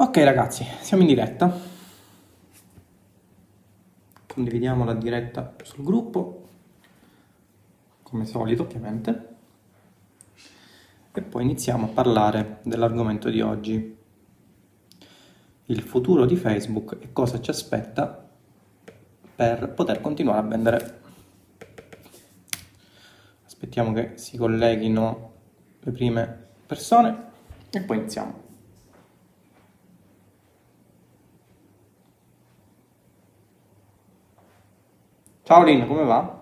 Ok ragazzi, siamo in diretta. Condividiamo la diretta sul gruppo, come solito ovviamente. E poi iniziamo a parlare dell'argomento di oggi. Il futuro di Facebook e cosa ci aspetta per poter continuare a vendere. Aspettiamo che si colleghino le prime persone e poi iniziamo. Ciao Lin, come va?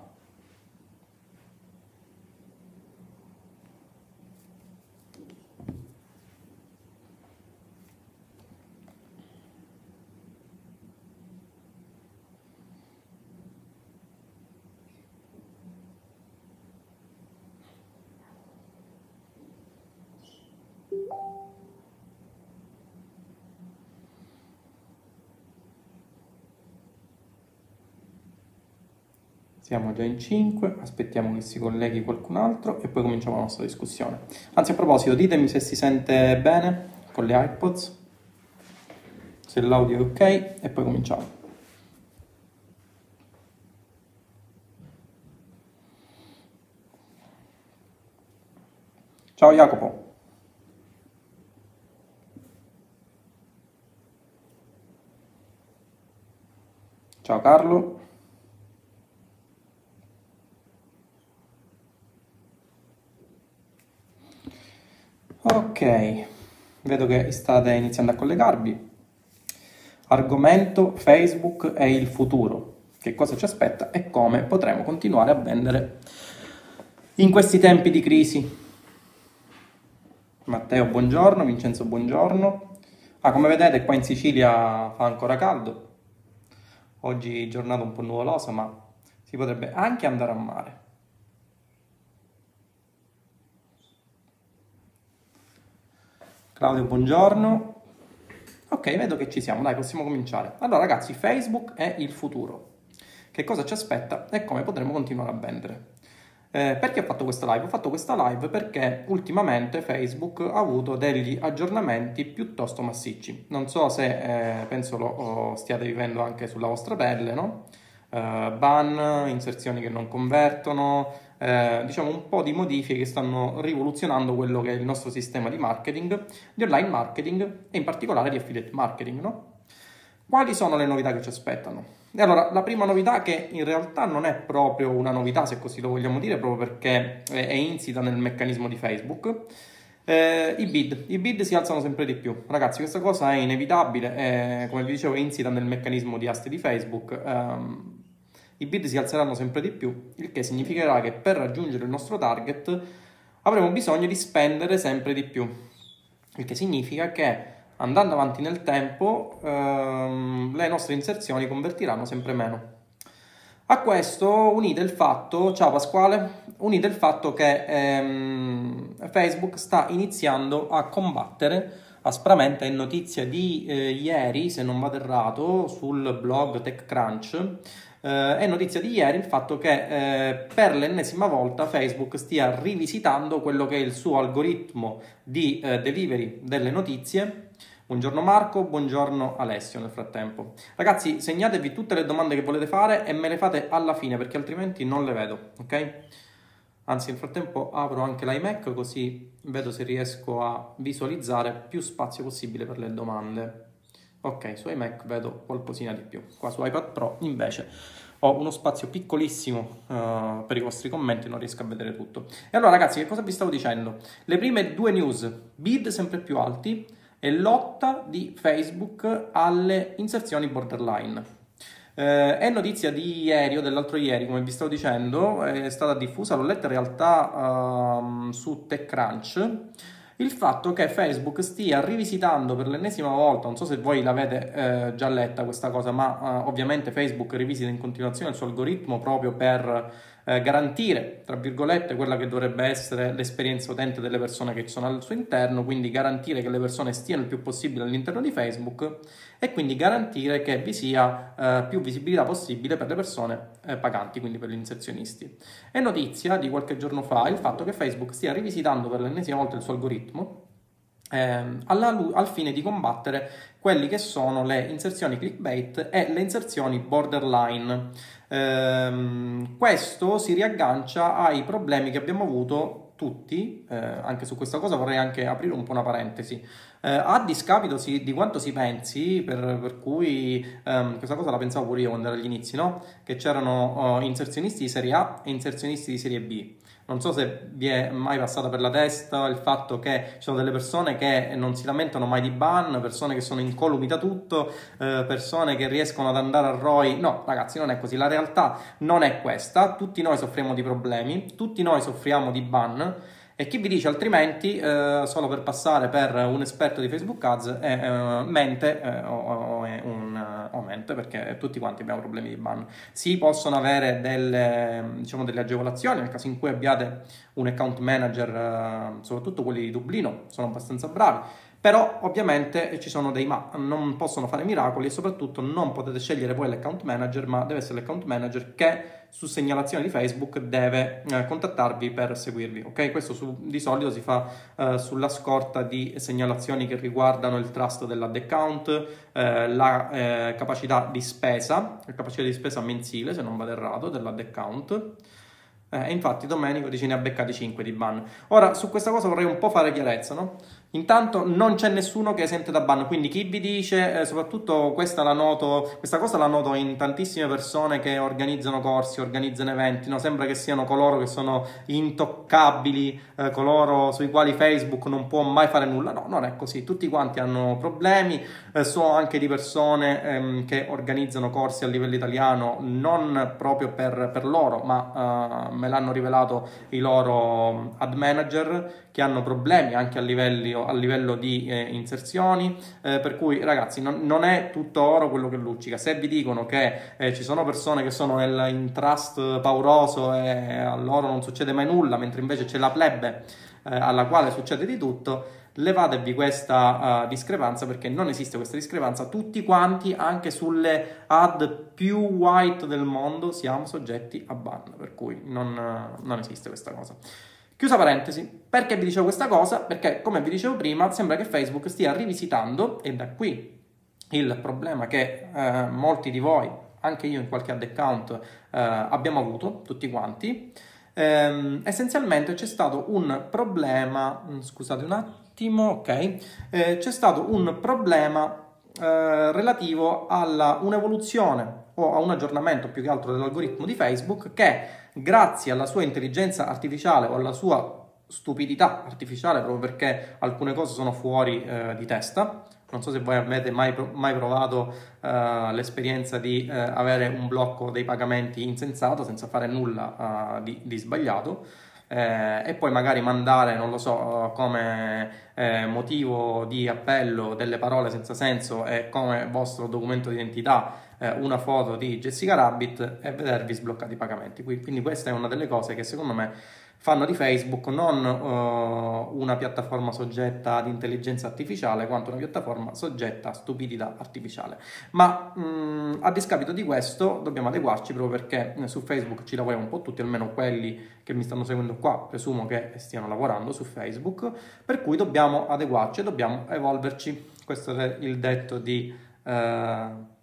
Siamo già in 5, aspettiamo che si colleghi qualcun altro e poi cominciamo la nostra discussione. Anzi, a proposito, ditemi se si sente bene con le iPods, se l'audio è ok e poi cominciamo. Ciao Jacopo. Ciao Carlo. Ok, vedo che state iniziando a collegarvi. Argomento Facebook è il futuro. Che cosa ci aspetta e come potremo continuare a vendere in questi tempi di crisi. Matteo, buongiorno. Vincenzo, buongiorno. Ah, come vedete qua in Sicilia fa ancora caldo. Oggi giornata un po' nuvolosa, ma si potrebbe anche andare a mare. Claudio, buongiorno. Ok, vedo che ci siamo, dai, possiamo cominciare. Allora, ragazzi, Facebook è il futuro. Che cosa ci aspetta e come potremo continuare a vendere? Eh, perché ho fatto questa live? Ho fatto questa live perché ultimamente Facebook ha avuto degli aggiornamenti piuttosto massicci. Non so se, eh, penso lo stiate vivendo anche sulla vostra pelle, no? Uh, ban, inserzioni che non convertono, eh, diciamo un po' di modifiche che stanno rivoluzionando quello che è il nostro sistema di marketing, di online marketing e in particolare di affiliate marketing. No? Quali sono le novità che ci aspettano? E allora, la prima novità che in realtà non è proprio una novità, se così lo vogliamo dire, proprio perché è insita nel meccanismo di Facebook, eh, I bid, i bid si alzano sempre di più. Ragazzi, questa cosa è inevitabile, eh, come vi dicevo, è insita nel meccanismo di aste di Facebook. Um, i bid si alzeranno sempre di più, il che significherà che per raggiungere il nostro target avremo bisogno di spendere sempre di più, il che significa che andando avanti nel tempo ehm, le nostre inserzioni convertiranno sempre meno. A questo unite il fatto, ciao Pasquale, unite il fatto che ehm, Facebook sta iniziando a combattere aspramente, è notizia di eh, ieri, se non vado errato, sul blog TechCrunch, eh, è notizia di ieri il fatto che eh, per l'ennesima volta Facebook stia rivisitando quello che è il suo algoritmo di eh, delivery delle notizie. Buongiorno Marco, buongiorno Alessio nel frattempo. Ragazzi, segnatevi tutte le domande che volete fare e me le fate alla fine perché altrimenti non le vedo, ok? Anzi, nel frattempo apro anche l'iMac così vedo se riesco a visualizzare più spazio possibile per le domande. Ok, su iMac vedo qualcosina di più. Qua su iPad Pro invece ho uno spazio piccolissimo uh, per i vostri commenti, non riesco a vedere tutto. E allora ragazzi, che cosa vi stavo dicendo? Le prime due news, bid sempre più alti e lotta di Facebook alle inserzioni borderline. Eh, è notizia di ieri o dell'altro ieri, come vi stavo dicendo, è stata diffusa, l'ho letta in realtà uh, su TechCrunch il fatto che Facebook stia rivisitando per l'ennesima volta, non so se voi l'avete eh, già letta questa cosa, ma eh, ovviamente Facebook rivisita in continuazione il suo algoritmo proprio per eh, garantire, tra virgolette, quella che dovrebbe essere l'esperienza utente delle persone che sono al suo interno, quindi garantire che le persone stiano il più possibile all'interno di Facebook e quindi garantire che vi sia eh, più visibilità possibile per le persone eh, paganti, quindi per gli inserzionisti. È notizia di qualche giorno fa il fatto che Facebook stia rivisitando per l'ennesima volta il suo algoritmo ehm, alla, al fine di combattere quelli che sono le inserzioni clickbait e le inserzioni borderline. Ehm, questo si riaggancia ai problemi che abbiamo avuto tutti, eh, anche su questa cosa vorrei anche aprire un po' una parentesi, eh, a discapito si, di quanto si pensi, per, per cui ehm, questa cosa la pensavo pure io quando ero agli inizi, no? che c'erano oh, inserzionisti di serie A e inserzionisti di serie B. Non so se vi è mai passato per la testa il fatto che ci sono delle persone che non si lamentano mai di ban, persone che sono incolumi da tutto, eh, persone che riescono ad andare a ROI. No, ragazzi, non è così. La realtà non è questa. Tutti noi soffriamo di problemi, tutti noi soffriamo di ban e chi vi dice altrimenti, eh, solo per passare per un esperto di Facebook Ads, eh, eh, mente eh, o, o, un, o, mente, perché tutti quanti abbiamo problemi di ban. Si possono avere delle, diciamo, delle agevolazioni nel caso in cui abbiate un account manager, eh, soprattutto quelli di Dublino, sono abbastanza bravi però ovviamente ci sono dei ma, non possono fare miracoli e soprattutto non potete scegliere voi l'account manager, ma deve essere l'account manager che su segnalazione di Facebook deve eh, contattarvi per seguirvi, ok? Questo su, di solito si fa eh, sulla scorta di segnalazioni che riguardano il trust dell'ad account, eh, la eh, capacità di spesa, la capacità di spesa mensile, se non vado errato, dell'ad account. Eh, infatti Domenico dice ne ha beccati 5 di ban. Ora, su questa cosa vorrei un po' fare chiarezza, no? Intanto non c'è nessuno che è esente da ban, quindi chi vi dice, eh, soprattutto questa, la noto, questa cosa la noto in tantissime persone che organizzano corsi, organizzano eventi, no? sembra che siano coloro che sono intoccabili, eh, coloro sui quali Facebook non può mai fare nulla, no, non è così, tutti quanti hanno problemi, eh, so anche di persone ehm, che organizzano corsi a livello italiano, non proprio per, per loro, ma eh, me l'hanno rivelato i loro ad manager che hanno problemi anche a livello, a livello di eh, inserzioni, eh, per cui ragazzi non, non, è tutto oro quello che luccica, se vi dicono che eh, ci sono persone che sono nel, in trust pauroso e a loro non succede mai nulla, mentre invece c'è la plebe eh, alla quale succede di tutto, levatevi questa uh, discrepanza perché non esiste questa discrepanza. Tutti quanti, anche sulle ad più white del mondo, siamo soggetti a ban, per cui non, non esiste questa cosa. Chiusa parentesi, perché vi dicevo questa cosa? Perché, come vi dicevo prima, sembra che Facebook stia rivisitando, e da qui il problema che eh, molti di voi, anche io in qualche ad account, eh, abbiamo avuto, tutti quanti, ehm, essenzialmente c'è stato un problema, mm, scusate un attimo, ok, eh, c'è stato un problema eh, relativo a un'evoluzione o a un aggiornamento più che altro dell'algoritmo di Facebook che grazie alla sua intelligenza artificiale o alla sua stupidità artificiale, proprio perché alcune cose sono fuori eh, di testa. Non so se voi avete mai, mai provato uh, l'esperienza di uh, avere un blocco dei pagamenti insensato senza fare nulla uh, di, di, sbagliato eh, e poi magari mandare, non lo so, come eh, motivo di appello delle parole senza senso e come vostro documento di identità eh, una foto di Jessica Rabbit e vedervi sbloccati i pagamenti. Quindi questa è una delle cose che secondo me fanno di Facebook non uh, una piattaforma soggetta ad intelligenza artificiale quanto una piattaforma soggetta a stupidità artificiale. Ma mh, mm, a discapito di questo dobbiamo adeguarci proprio perché eh, su Facebook ci lavoriamo un po' tutti, almeno quelli che mi stanno seguendo qua, presumo che stiano lavorando su Facebook, per cui dobbiamo adeguarci e dobbiamo evolverci. Questo è il detto di... Uh,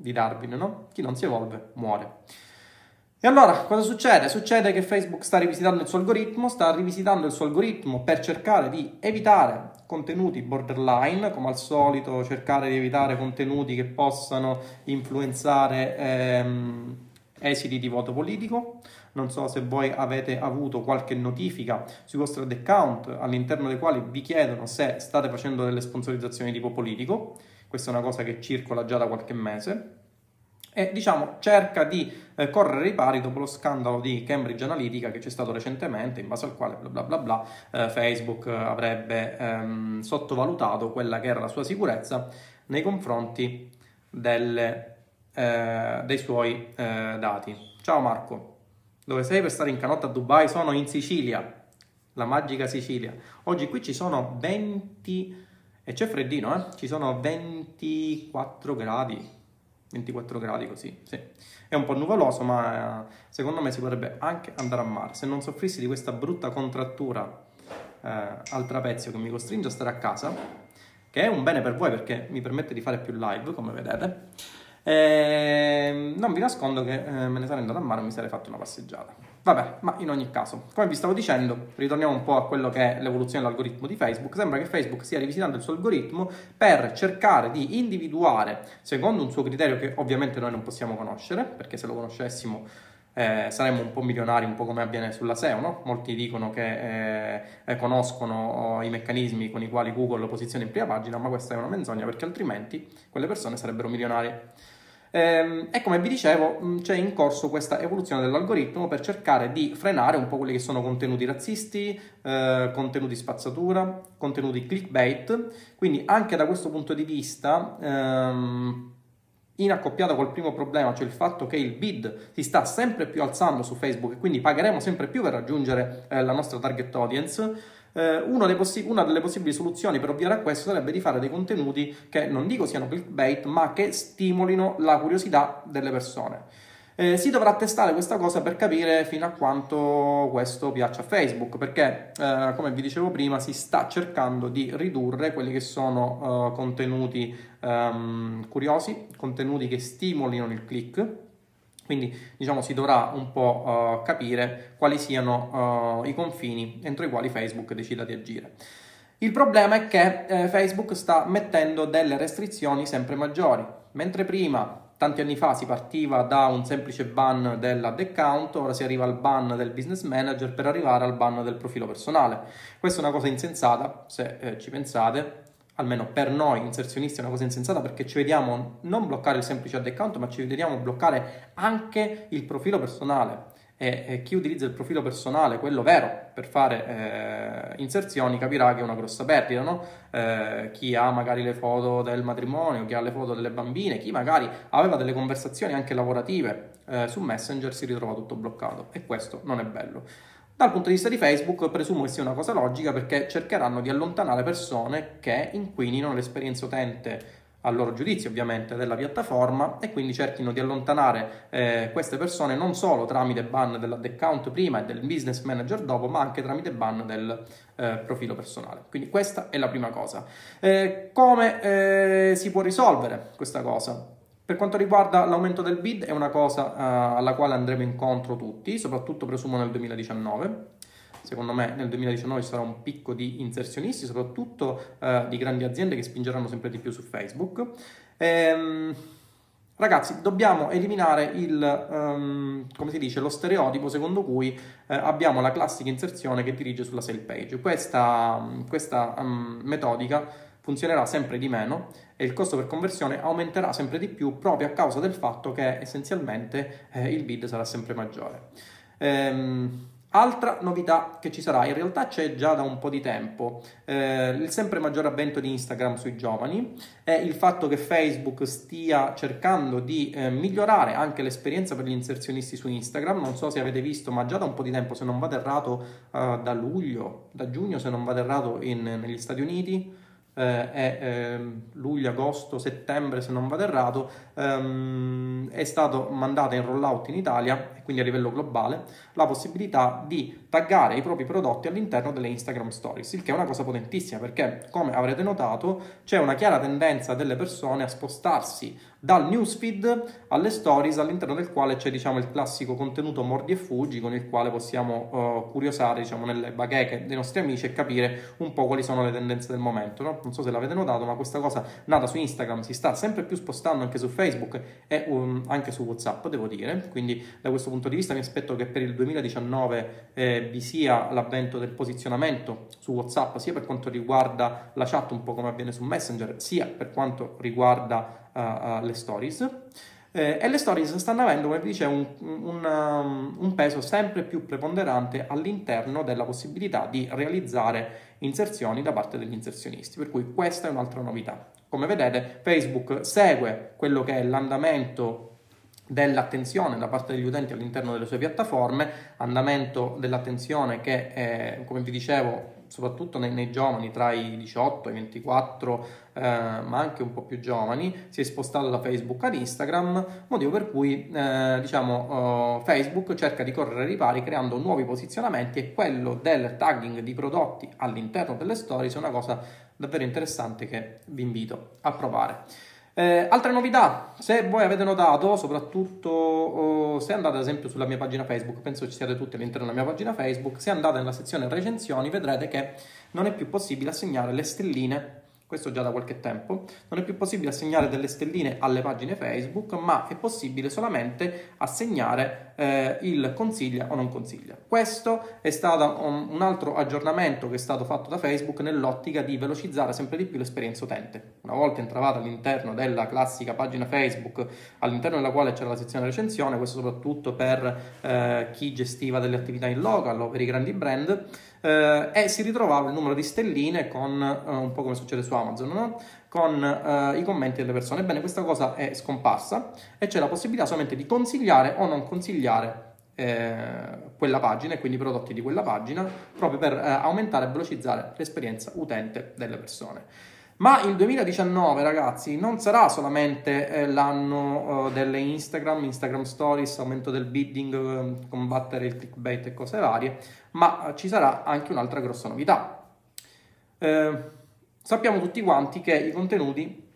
di Darwin, no? Chi non si evolve muore. E allora cosa succede? Succede che Facebook sta rivisitando il suo algoritmo, sta rivisitando il suo algoritmo per cercare di evitare contenuti borderline, come al solito cercare di evitare contenuti che possano influenzare ehm, esiti di voto politico. Non so se voi avete avuto qualche notifica sui vostri account all'interno dei quali vi chiedono se state facendo delle sponsorizzazioni tipo politico. Questa è una cosa che circola già da qualche mese e diciamo cerca di eh, correre i pari dopo lo scandalo di Cambridge Analytica che c'è stato recentemente in base al quale bla bla bla, bla eh, Facebook avrebbe ehm, sottovalutato quella che era la sua sicurezza nei confronti delle, eh, dei suoi eh, dati. Ciao Marco, dove sei per stare in canotta a Dubai? Sono in Sicilia, la magica Sicilia. Oggi qui ci sono 20 e c'è freddino, eh? Ci sono 24 gradi, 24 gradi così, sì. È un po' nuvoloso, ma eh, secondo me si potrebbe anche andare a mare. Se non soffrissi di questa brutta contrattura eh, al trapezio che mi costringe a stare a casa, che è un bene per voi perché mi permette di fare più live, come vedete. E non vi nascondo che eh, me ne sarei andato a mare e mi sarei fatto una passeggiata. Vabbè, ma in ogni caso, come vi stavo dicendo, ritorniamo un po' a quello che è l'evoluzione dell'algoritmo di Facebook. Sembra che Facebook stia rivisitando il suo algoritmo per cercare di individuare, secondo un suo criterio che ovviamente noi non possiamo conoscere, perché se lo conoscessimo eh, saremmo un po' milionari, un po' come avviene sulla SEO, no? Molti dicono che eh, eh, conoscono oh, i meccanismi con i quali Google lo posiziona in prima pagina, ma questa è una menzogna perché altrimenti quelle persone sarebbero milionarie. Ehm, e come vi dicevo, c'è in corso questa evoluzione dell'algoritmo per cercare di frenare un po' quelli che sono contenuti razzisti, eh, contenuti spazzatura, contenuti clickbait. Quindi anche da questo punto di vista, ehm, in accoppiata col primo problema, cioè il fatto che il bid si sta sempre più alzando su Facebook e quindi pagheremo sempre più per raggiungere eh, la nostra target audience, eh, possi- una delle possibili soluzioni per ovviare a questo sarebbe di fare dei contenuti che non dico siano clickbait, ma che stimolino la curiosità delle persone. Eh, si dovrà testare questa cosa per capire fino a quanto questo piaccia a Facebook, perché eh, come vi dicevo prima si sta cercando di ridurre quelli che sono uh, contenuti um, curiosi, contenuti che stimolino il click. Quindi diciamo si dovrà un po' uh, capire quali siano uh, i confini entro i quali Facebook decida di agire. Il problema è che eh, Facebook sta mettendo delle restrizioni sempre maggiori, mentre prima Tanti anni fa si partiva da un semplice ban dell'ad account, ora si arriva al ban del business manager per arrivare al ban del profilo personale. Questa è una cosa insensata, se eh, ci pensate, almeno per noi inserzionisti è una cosa insensata perché ci vediamo non bloccare il semplice ad account, ma ci vediamo bloccare anche il profilo personale e, e chi utilizza il profilo personale, quello vero, per fare eh, inserzioni capirà che è una grossa perdita, no? eh, chi ha magari le foto del matrimonio, chi ha le foto delle bambine, chi magari aveva delle conversazioni anche lavorative eh, su Messenger si ritrova tutto bloccato e questo non è bello. Dal punto di vista di Facebook presumo che sia una cosa logica perché cercheranno di allontanare persone che inquinino l'esperienza utente a loro giudizio ovviamente della piattaforma e quindi cerchino di allontanare eh, queste persone non solo tramite ban dell'ad account prima e del business manager dopo ma anche tramite ban del eh, profilo personale. Quindi questa è la prima cosa. Eh, come eh, si può risolvere questa cosa per quanto riguarda l'aumento del bid è una cosa eh, alla quale andremo incontro tutti soprattutto presumo nel 2019 secondo me nel 2019 ci sarà un picco di inserzionisti, soprattutto eh, di grandi aziende che spingeranno sempre di più su Facebook. Ehm, ragazzi, dobbiamo eliminare il, um, come si dice, lo stereotipo secondo cui eh, abbiamo la classica inserzione che dirige sulla sale page. Questa, questa um, metodica funzionerà sempre di meno e il costo per conversione aumenterà sempre di più proprio a causa del fatto che essenzialmente eh, il bid sarà sempre maggiore. Ehm, Altra novità che ci sarà, in realtà c'è già da un po' di tempo, eh, il sempre maggiore avvento di Instagram sui giovani è il fatto che Facebook stia cercando di eh, migliorare anche l'esperienza per gli inserzionisti su Instagram, non so se avete visto, ma già da un po' di tempo, se non vado errato, eh, da luglio, da giugno se non vado errato in, negli Stati Uniti, eh, è eh, luglio, agosto, settembre se non vado errato, ehm, è stato mandata in rollout in Italia quindi a livello globale la possibilità di taggare i propri prodotti all'interno delle Instagram Stories, il che è una cosa potentissima perché come avrete notato c'è una chiara tendenza delle persone a spostarsi dal newsfeed alle stories all'interno del quale c'è diciamo il classico contenuto mordi e fuggi con il quale possiamo uh, curiosare diciamo nelle bacheche dei nostri amici e capire un po' quali sono le tendenze del momento no? non so se l'avete notato ma questa cosa nata su Instagram si sta sempre più spostando anche su Facebook e um, anche su Whatsapp devo dire quindi da questo punto di vista mi aspetto che per il 2019 eh, vi sia l'avvento del posizionamento su Whatsapp sia per quanto riguarda la chat un po' come avviene su Messenger sia per quanto riguarda uh, le stories. Eh, e le stories stanno avendo, come vi dicevo, un, un, um, un, peso sempre più preponderante all'interno della possibilità di realizzare inserzioni da parte degli inserzionisti, per cui questa è un'altra novità. Come vedete, Facebook segue quello che è l'andamento dell'attenzione da parte degli utenti all'interno delle sue piattaforme, andamento dell'attenzione che, eh, come vi dicevo, soprattutto nei, nei, giovani tra i 18 e i 24, eh, ma anche un po' più giovani, si è spostato da Facebook ad Instagram, motivo per cui eh, diciamo, uh, Facebook cerca di correre ai ripari creando nuovi posizionamenti e quello del tagging di prodotti all'interno delle stories è una cosa davvero interessante che vi invito a provare. Eh, altre novità, se voi avete notato, soprattutto oh, se andate ad esempio sulla mia pagina Facebook, penso ci siate tutti all'interno della mia pagina Facebook, se andate nella sezione recensioni vedrete che non è più possibile assegnare le stelline questo già da qualche tempo, non è più possibile assegnare delle stelline alle pagine Facebook, ma è possibile solamente assegnare eh, il consiglia o non consiglia. Questo è stato un, un, altro aggiornamento che è stato fatto da Facebook nell'ottica di velocizzare sempre di più l'esperienza utente. Una volta entravate all'interno della classica pagina Facebook, all'interno della quale c'era la sezione recensione, questo soprattutto per eh, chi gestiva delle attività in local o per i grandi brand, eh, e si ritrovava il numero di stelline con eh, un po' come succede su Amazon, no? con eh, i commenti delle persone. Ebbene, questa cosa è scomparsa e c'è la possibilità solamente di consigliare o non consigliare eh, quella pagina e quindi i prodotti di quella pagina proprio per eh, aumentare e velocizzare l'esperienza utente delle persone. Ma il 2019, ragazzi, non sarà solamente eh, l'anno uh, delle Instagram, Instagram Stories, aumento del bidding, uh, combattere il clickbait e cose varie, ma uh, ci sarà anche un'altra grossa novità. Eh, sappiamo tutti quanti che i contenuti,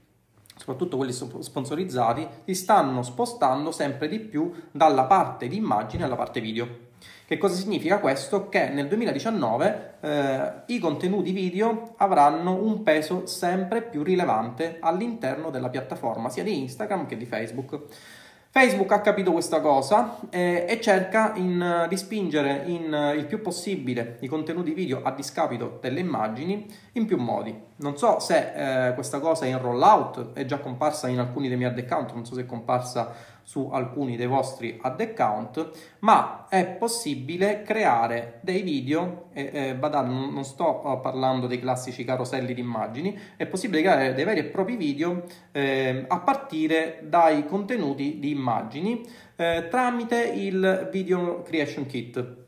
soprattutto quelli sponsorizzati, si stanno spostando sempre di più dalla parte di immagine alla parte video. Che cosa significa questo? Che nel 2019 eh, i contenuti video avranno un peso sempre più rilevante all'interno della piattaforma, sia di Instagram che di Facebook. Facebook ha capito questa cosa eh, e cerca in, di spingere in, il più possibile i contenuti video a discapito delle immagini in più modi. Non so se eh, questa cosa è in rollout, è già comparsa in alcuni dei miei ad account, non so se è comparsa su alcuni dei vostri ad account, ma è possibile creare dei video, eh, eh, badate, non, sto uh, parlando dei classici caroselli di immagini, è possibile creare dei veri e propri video eh, a partire dai contenuti di immagini eh, tramite il Video Creation Kit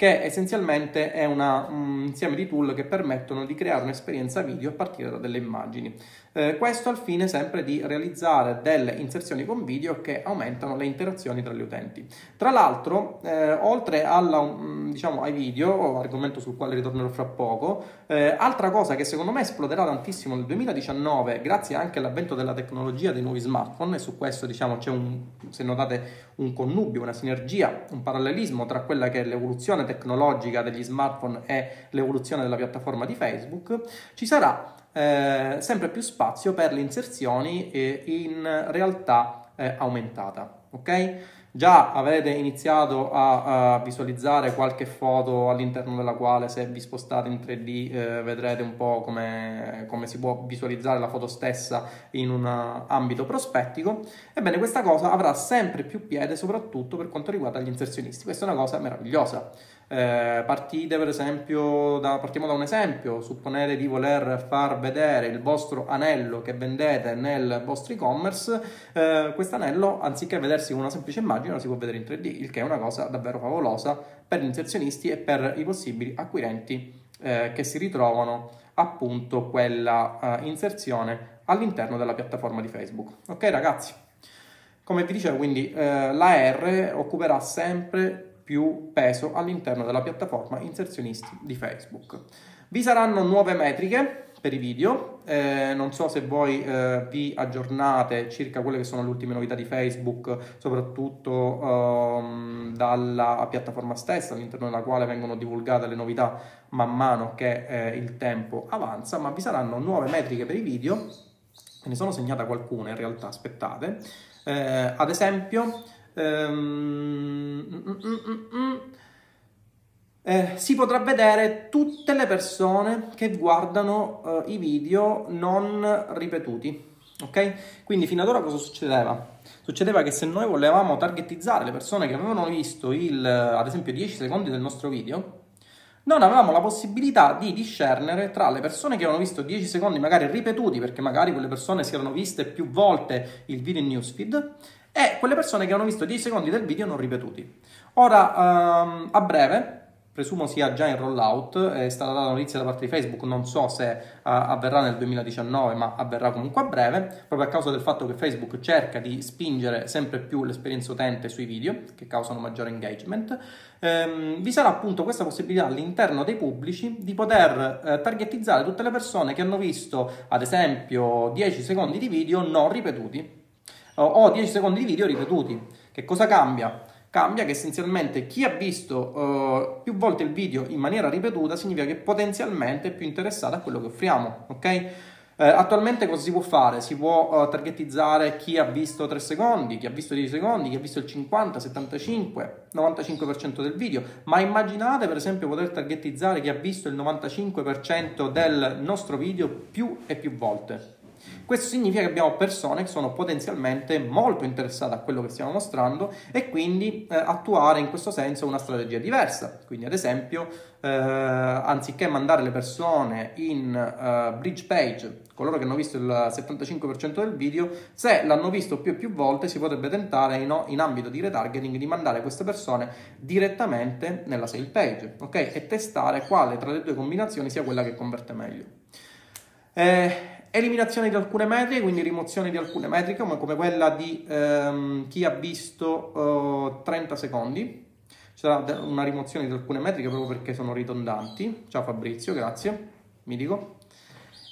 che essenzialmente è una, un insieme di tool che permettono di creare un'esperienza video a partire da delle immagini. Eh, questo al fine sempre di realizzare delle inserzioni con video che aumentano le interazioni tra gli utenti. Tra l'altro, eh, oltre alla, mm, diciamo, ai video, argomento sul quale ritornerò fra poco, eh, altra cosa che secondo me esploderà tantissimo nel 2019, grazie anche all'avvento della tecnologia dei nuovi smartphone, e su questo diciamo, c'è un, se notate, un connubio, una sinergia, un parallelismo tra quella che è l'evoluzione tecnologica degli smartphone e l'evoluzione della piattaforma di Facebook, ci sarà eh, sempre più spazio per le inserzioni eh, in realtà eh, aumentata. Ok? Già avete iniziato a, a, visualizzare qualche foto all'interno della quale se vi spostate in 3D eh, vedrete un po' come, come, si può visualizzare la foto stessa in un ambito prospettico. Ebbene, questa cosa avrà sempre più piede, soprattutto per quanto riguarda gli inserzionisti. Questa è una cosa meravigliosa. Eh, partite per esempio, da, partiamo da un esempio, supponete di voler far vedere il vostro anello che vendete nel vostro e-commerce, eh, questo anello anziché vedersi con una semplice immagine lo si può vedere in 3D, il che è una cosa davvero favolosa per gli inserzionisti e per i possibili acquirenti eh, che si ritrovano appunto quella uh, inserzione all'interno della piattaforma di Facebook. Ok ragazzi? Come vi dicevo, quindi eh, la R occuperà sempre più peso all'interno della piattaforma inserzionisti di Facebook. Vi saranno nuove metriche per i video, eh, non so se voi eh, vi aggiornate circa quelle che sono le ultime novità di Facebook, soprattutto ehm, dalla piattaforma stessa all'interno della quale vengono divulgate le novità man mano che eh, il tempo avanza, ma vi saranno nuove metriche per i video, ne sono segnata qualcuna in realtà, aspettate, eh, ad esempio mm, eh, si potrà vedere tutte le persone che guardano eh, i video non ripetuti. Ok? Quindi fino ad ora cosa succedeva? Succedeva che se noi volevamo targetizzare le persone che avevano visto il, ad esempio 10 secondi del nostro video, non avevamo la possibilità di discernere tra le persone che avevano visto 10 secondi magari ripetuti, perché magari quelle persone si erano viste più volte il video in newsfeed, e quelle persone che hanno visto 10 secondi del video non ripetuti. Ora, um, a breve, presumo sia già in rollout, è stata data notizia da parte di Facebook, non so se uh, avverrà nel 2019, ma avverrà comunque a breve, proprio a causa del fatto che Facebook cerca di spingere sempre più l'esperienza utente sui video, che causano maggiore engagement. Um, vi sarà appunto questa possibilità all'interno dei pubblici di poter uh, targetizzare tutte le persone che hanno visto, ad esempio, 10 secondi di video non ripetuti o 10 secondi di video ripetuti. Che cosa cambia? Cambia che essenzialmente chi ha visto uh, più volte il video in maniera ripetuta significa che potenzialmente è più interessato a quello che offriamo, ok? Eh, attualmente cosa si può fare? Si può uh, targetizzare chi ha visto 3 secondi, chi ha visto 10 secondi, chi ha visto il 50, 75, 95% del video, ma immaginate per esempio poter targetizzare chi ha visto il 95% del nostro video più e più volte. Questo significa che abbiamo persone che sono potenzialmente molto interessate a quello che stiamo mostrando e quindi eh, attuare in questo senso una strategia diversa. Quindi ad esempio, eh, anziché mandare le persone in uh, bridge page, coloro che hanno visto il 75% del video, se l'hanno visto più e più volte si potrebbe tentare in, in ambito di retargeting di mandare queste persone direttamente nella sale page, ok? E testare quale tra le due combinazioni sia quella che converte meglio. Eh, Eliminazione di alcune metriche, quindi rimozione di alcune metriche, come, quella di ehm, chi ha visto uh, 30 secondi. Ci sarà una rimozione di alcune metriche proprio perché sono ridondanti. Ciao Fabrizio, grazie, mi dico.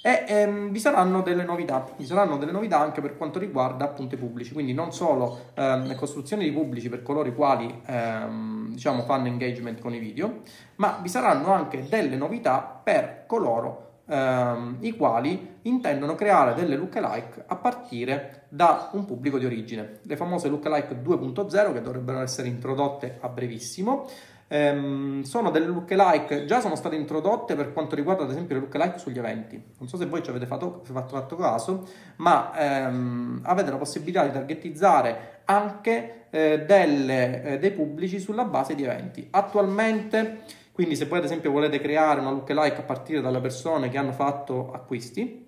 E ehm, vi saranno delle novità, vi saranno delle novità anche per quanto riguarda appunto i pubblici, quindi non solo ehm, costruzione di pubblici per coloro i quali ehm, diciamo fanno engagement con i video, ma vi saranno anche delle novità per coloro ehm, i quali intendono creare delle lookalike a partire da un pubblico di origine. Le famose lookalike 2.0 che dovrebbero essere introdotte a brevissimo. Ehm, sono delle lookalike, già sono state introdotte per quanto riguarda ad esempio le lookalike sugli eventi. Non so se voi ci avete fatto, fatto, fatto caso, ma ehm, avete la possibilità di targetizzare anche eh, delle, eh, dei pubblici sulla base di eventi. Attualmente quindi se voi ad esempio volete creare una lookalike a partire dalle persone che hanno fatto acquisti,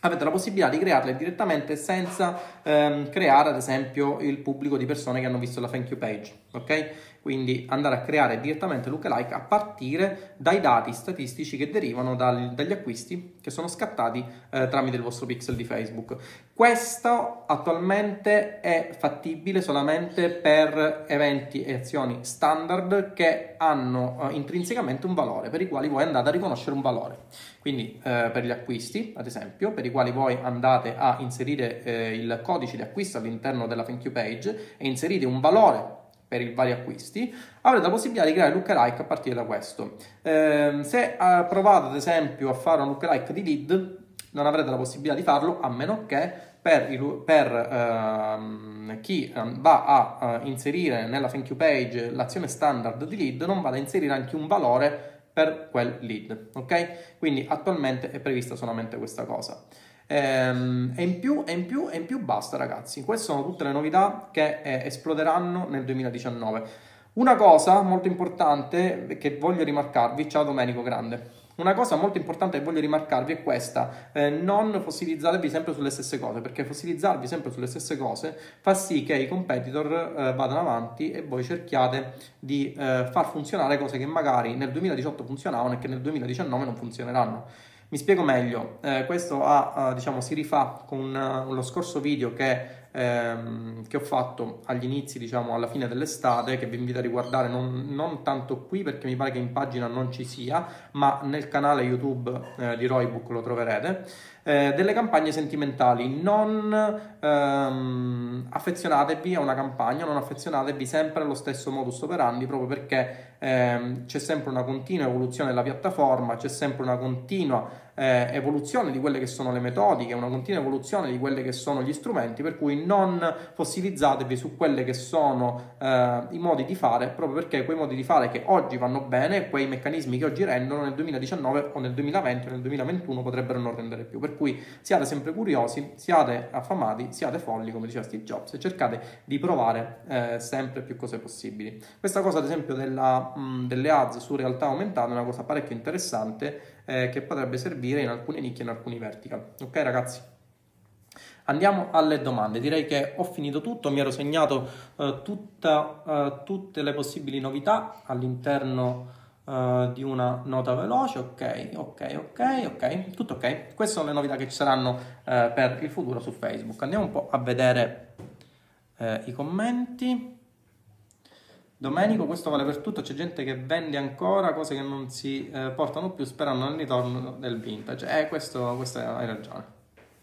avete la possibilità di crearle direttamente senza ehm, creare ad esempio il pubblico di persone che hanno visto la thank you page, ok? Quindi andare a creare direttamente lookalike a partire dai dati statistici che derivano dal, dagli acquisti che sono scattati eh, tramite il vostro pixel di Facebook. Questo attualmente è fattibile solamente per eventi e azioni standard che hanno eh, intrinsecamente un valore, per i quali voi andate a riconoscere un valore. Quindi eh, per gli acquisti, ad esempio, per i quali voi andate a inserire eh, il codice di acquisto all'interno della thank you page e inserite un valore per i vari acquisti, avrete la possibilità di creare lookalike a partire da questo. Eh, se eh, provate ad esempio a fare un lookalike di lead, non avrete la possibilità di farlo a meno che per, il, per ehm, chi ehm, va a uh, inserire nella thank you page l'azione standard di lead non vada a inserire anche un valore per quel lead, ok? Quindi attualmente è prevista solamente questa cosa. Ehm, e, in più, e, in più, e in più basta ragazzi, queste sono tutte le novità che eh, esploderanno nel 2019. Una cosa molto importante che voglio rimarcarvi, ciao Domenico Grande, una cosa molto importante che voglio rimarcarvi è questa, eh, non fossilizzatevi sempre sulle stesse cose, perché fossilizzarvi sempre sulle stesse cose fa sì che i competitor eh, vadano avanti e voi cerchiate di eh, far funzionare cose che magari nel 2018 funzionavano e che nel 2019 non funzioneranno. Mi spiego meglio, eh, questo ha, uh, diciamo, si rifà con uh, lo scorso video che, ehm, che, ho fatto agli inizi, diciamo alla fine dell'estate, che vi invito a riguardare non, non, tanto qui perché mi pare che in pagina non ci sia, ma nel canale YouTube eh, di Roybook lo troverete, eh, delle campagne sentimentali. Non ehm, affezionatevi a una campagna, non affezionatevi sempre allo stesso modus operandi, proprio perché ehm, c'è sempre una continua evoluzione della piattaforma, c'è sempre una continua eh, evoluzione di quelle che sono le metodiche, una continua evoluzione di quelli che sono gli strumenti, per cui non fossilizzatevi su quelli che sono eh, i modi di fare, proprio perché quei modi di fare che oggi vanno bene, quei meccanismi che oggi rendono nel 2019 o nel 2020 o nel 2021 potrebbero non rendere più. Per cui siate sempre curiosi, siate affamati, siate folli, come diceva Steve Jobs, e cercate di provare eh, sempre più cose possibili. Questa cosa, ad esempio, della, mh, delle ads su realtà aumentata è una cosa parecchio interessante eh, che potrebbe servire in alcune nicchie in alcuni vertical. Ok, ragazzi? Andiamo alle domande. Direi che ho finito tutto, mi ero segnato uh, tutta, uh, tutte le possibili novità all'interno uh, di una nota veloce. Ok, ok, ok, ok, tutto ok. Queste sono le novità che ci saranno per il futuro su Facebook. Andiamo un po' a vedere i commenti. Domenico, questo vale per tutto, c'è gente che vende ancora cose che non si eh, portano più sperando nel ritorno del vintage. Eh, questo, questo hai ragione,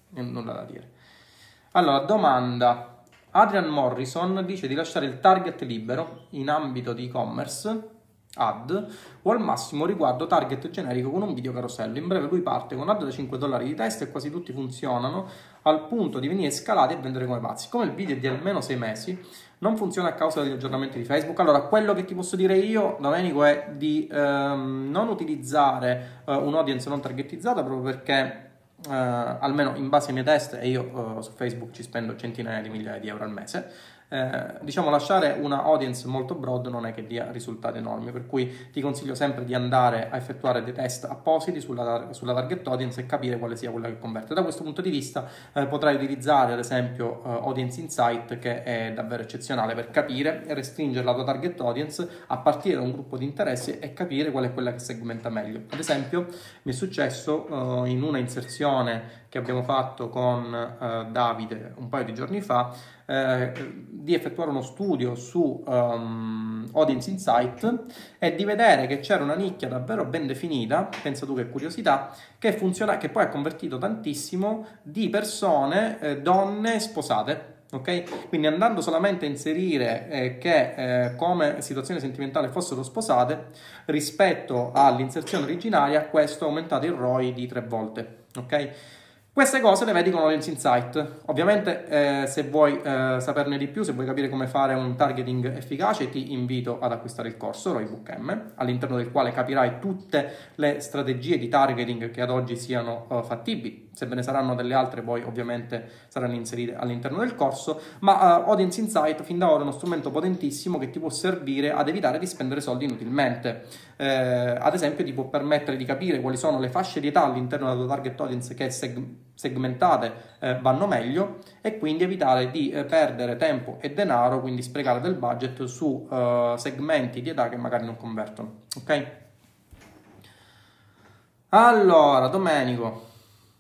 nulla da dire. Allora, domanda. Adrian Morrison dice di lasciare il target libero in ambito di e-commerce ad o al massimo riguardo target generico con un video carosello. In breve lui parte con ad da 5 dollari di testa e quasi tutti funzionano al punto di venire scalati e vendere come pazzi. Come il video è di almeno 6 mesi, non funziona a causa degli aggiornamenti di Facebook. Allora, quello che ti posso dire io, Domenico, è di ehm, non utilizzare eh, un'audience non targetizzata proprio perché Uh, almeno in base ai miei test, e io uh, su Facebook ci spendo centinaia di migliaia di euro al mese, eh, diciamo lasciare una audience molto broad non è che dia risultati enormi, per cui ti consiglio sempre di andare a effettuare dei test appositi sulla, sulla target audience e capire quale sia quella che converte. Da questo punto di vista eh, potrai utilizzare ad esempio eh, Audience Insight che è davvero eccezionale per capire e restringere la tua target audience a partire da un gruppo di interessi e capire qual è quella che segmenta meglio. Ad esempio mi è successo eh, in una inserzione che abbiamo fatto con eh, Davide un paio di giorni fa, eh, di effettuare uno studio su um, Audience Insight e di vedere che c'era una nicchia davvero ben definita, pensa tu che curiosità, che funziona, che poi ha convertito tantissimo di persone, eh, donne sposate. Ok? Quindi andando solamente a inserire eh, che eh, come situazione sentimentale fossero sposate, rispetto all'inserzione originaria, questo ha aumentato il ROI di tre volte. Ok? Queste cose le vedi con Audience Insight. Ovviamente, eh, se vuoi eh, saperne di più, se vuoi capire come fare un targeting efficace, ti invito ad acquistare il corso Roybook M, all'interno del quale capirai tutte le strategie di targeting che ad oggi siano uh, fattibili. Se ve ne saranno delle altre, poi ovviamente saranno inserite all'interno del corso. Ma uh, Audience Insight fin da ora è uno strumento potentissimo che ti può servire ad evitare di spendere soldi inutilmente. Eh, ad esempio, ti può permettere di capire quali sono le fasce di età all'interno della tua target audience che seg- segmentate eh, vanno meglio e quindi evitare di eh, perdere tempo e denaro, quindi sprecare del budget su uh, segmenti di età che magari non convertono. Ok? Allora, Domenico,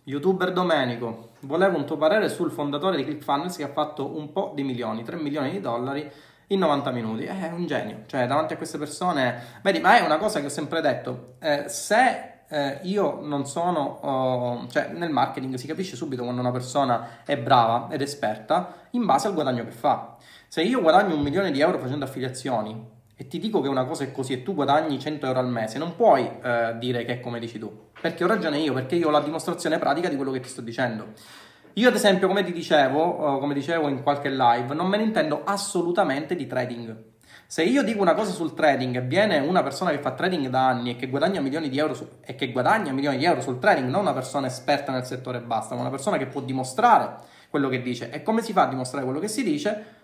youtuber Domenico, volevo un tuo parere sul fondatore di ClickFunnels che ha fatto un po' di milioni, 3 milioni di dollari in 90 minuti. È un genio, cioè davanti a queste persone, vedi, ma è una cosa che ho sempre detto, eh, se eh, io non sono, oh, cioè nel marketing si capisce subito quando una persona è brava ed esperta in base al guadagno che fa. Se io guadagno un milione di euro facendo affiliazioni e ti dico che una cosa è così e tu guadagni 100 euro al mese, non puoi eh, dire che è come dici tu, perché ho ragione io, perché io ho la dimostrazione pratica di quello che ti sto dicendo. Io ad esempio, come ti dicevo, come dicevo in qualche live, non me ne intendo assolutamente di trading. Se io dico una cosa sul trading viene una persona che fa trading da anni e che guadagna milioni di euro su, milioni di euro sul trading, non una persona esperta nel settore e basta, ma una persona che può dimostrare quello che dice. E come si fa a dimostrare quello che si dice?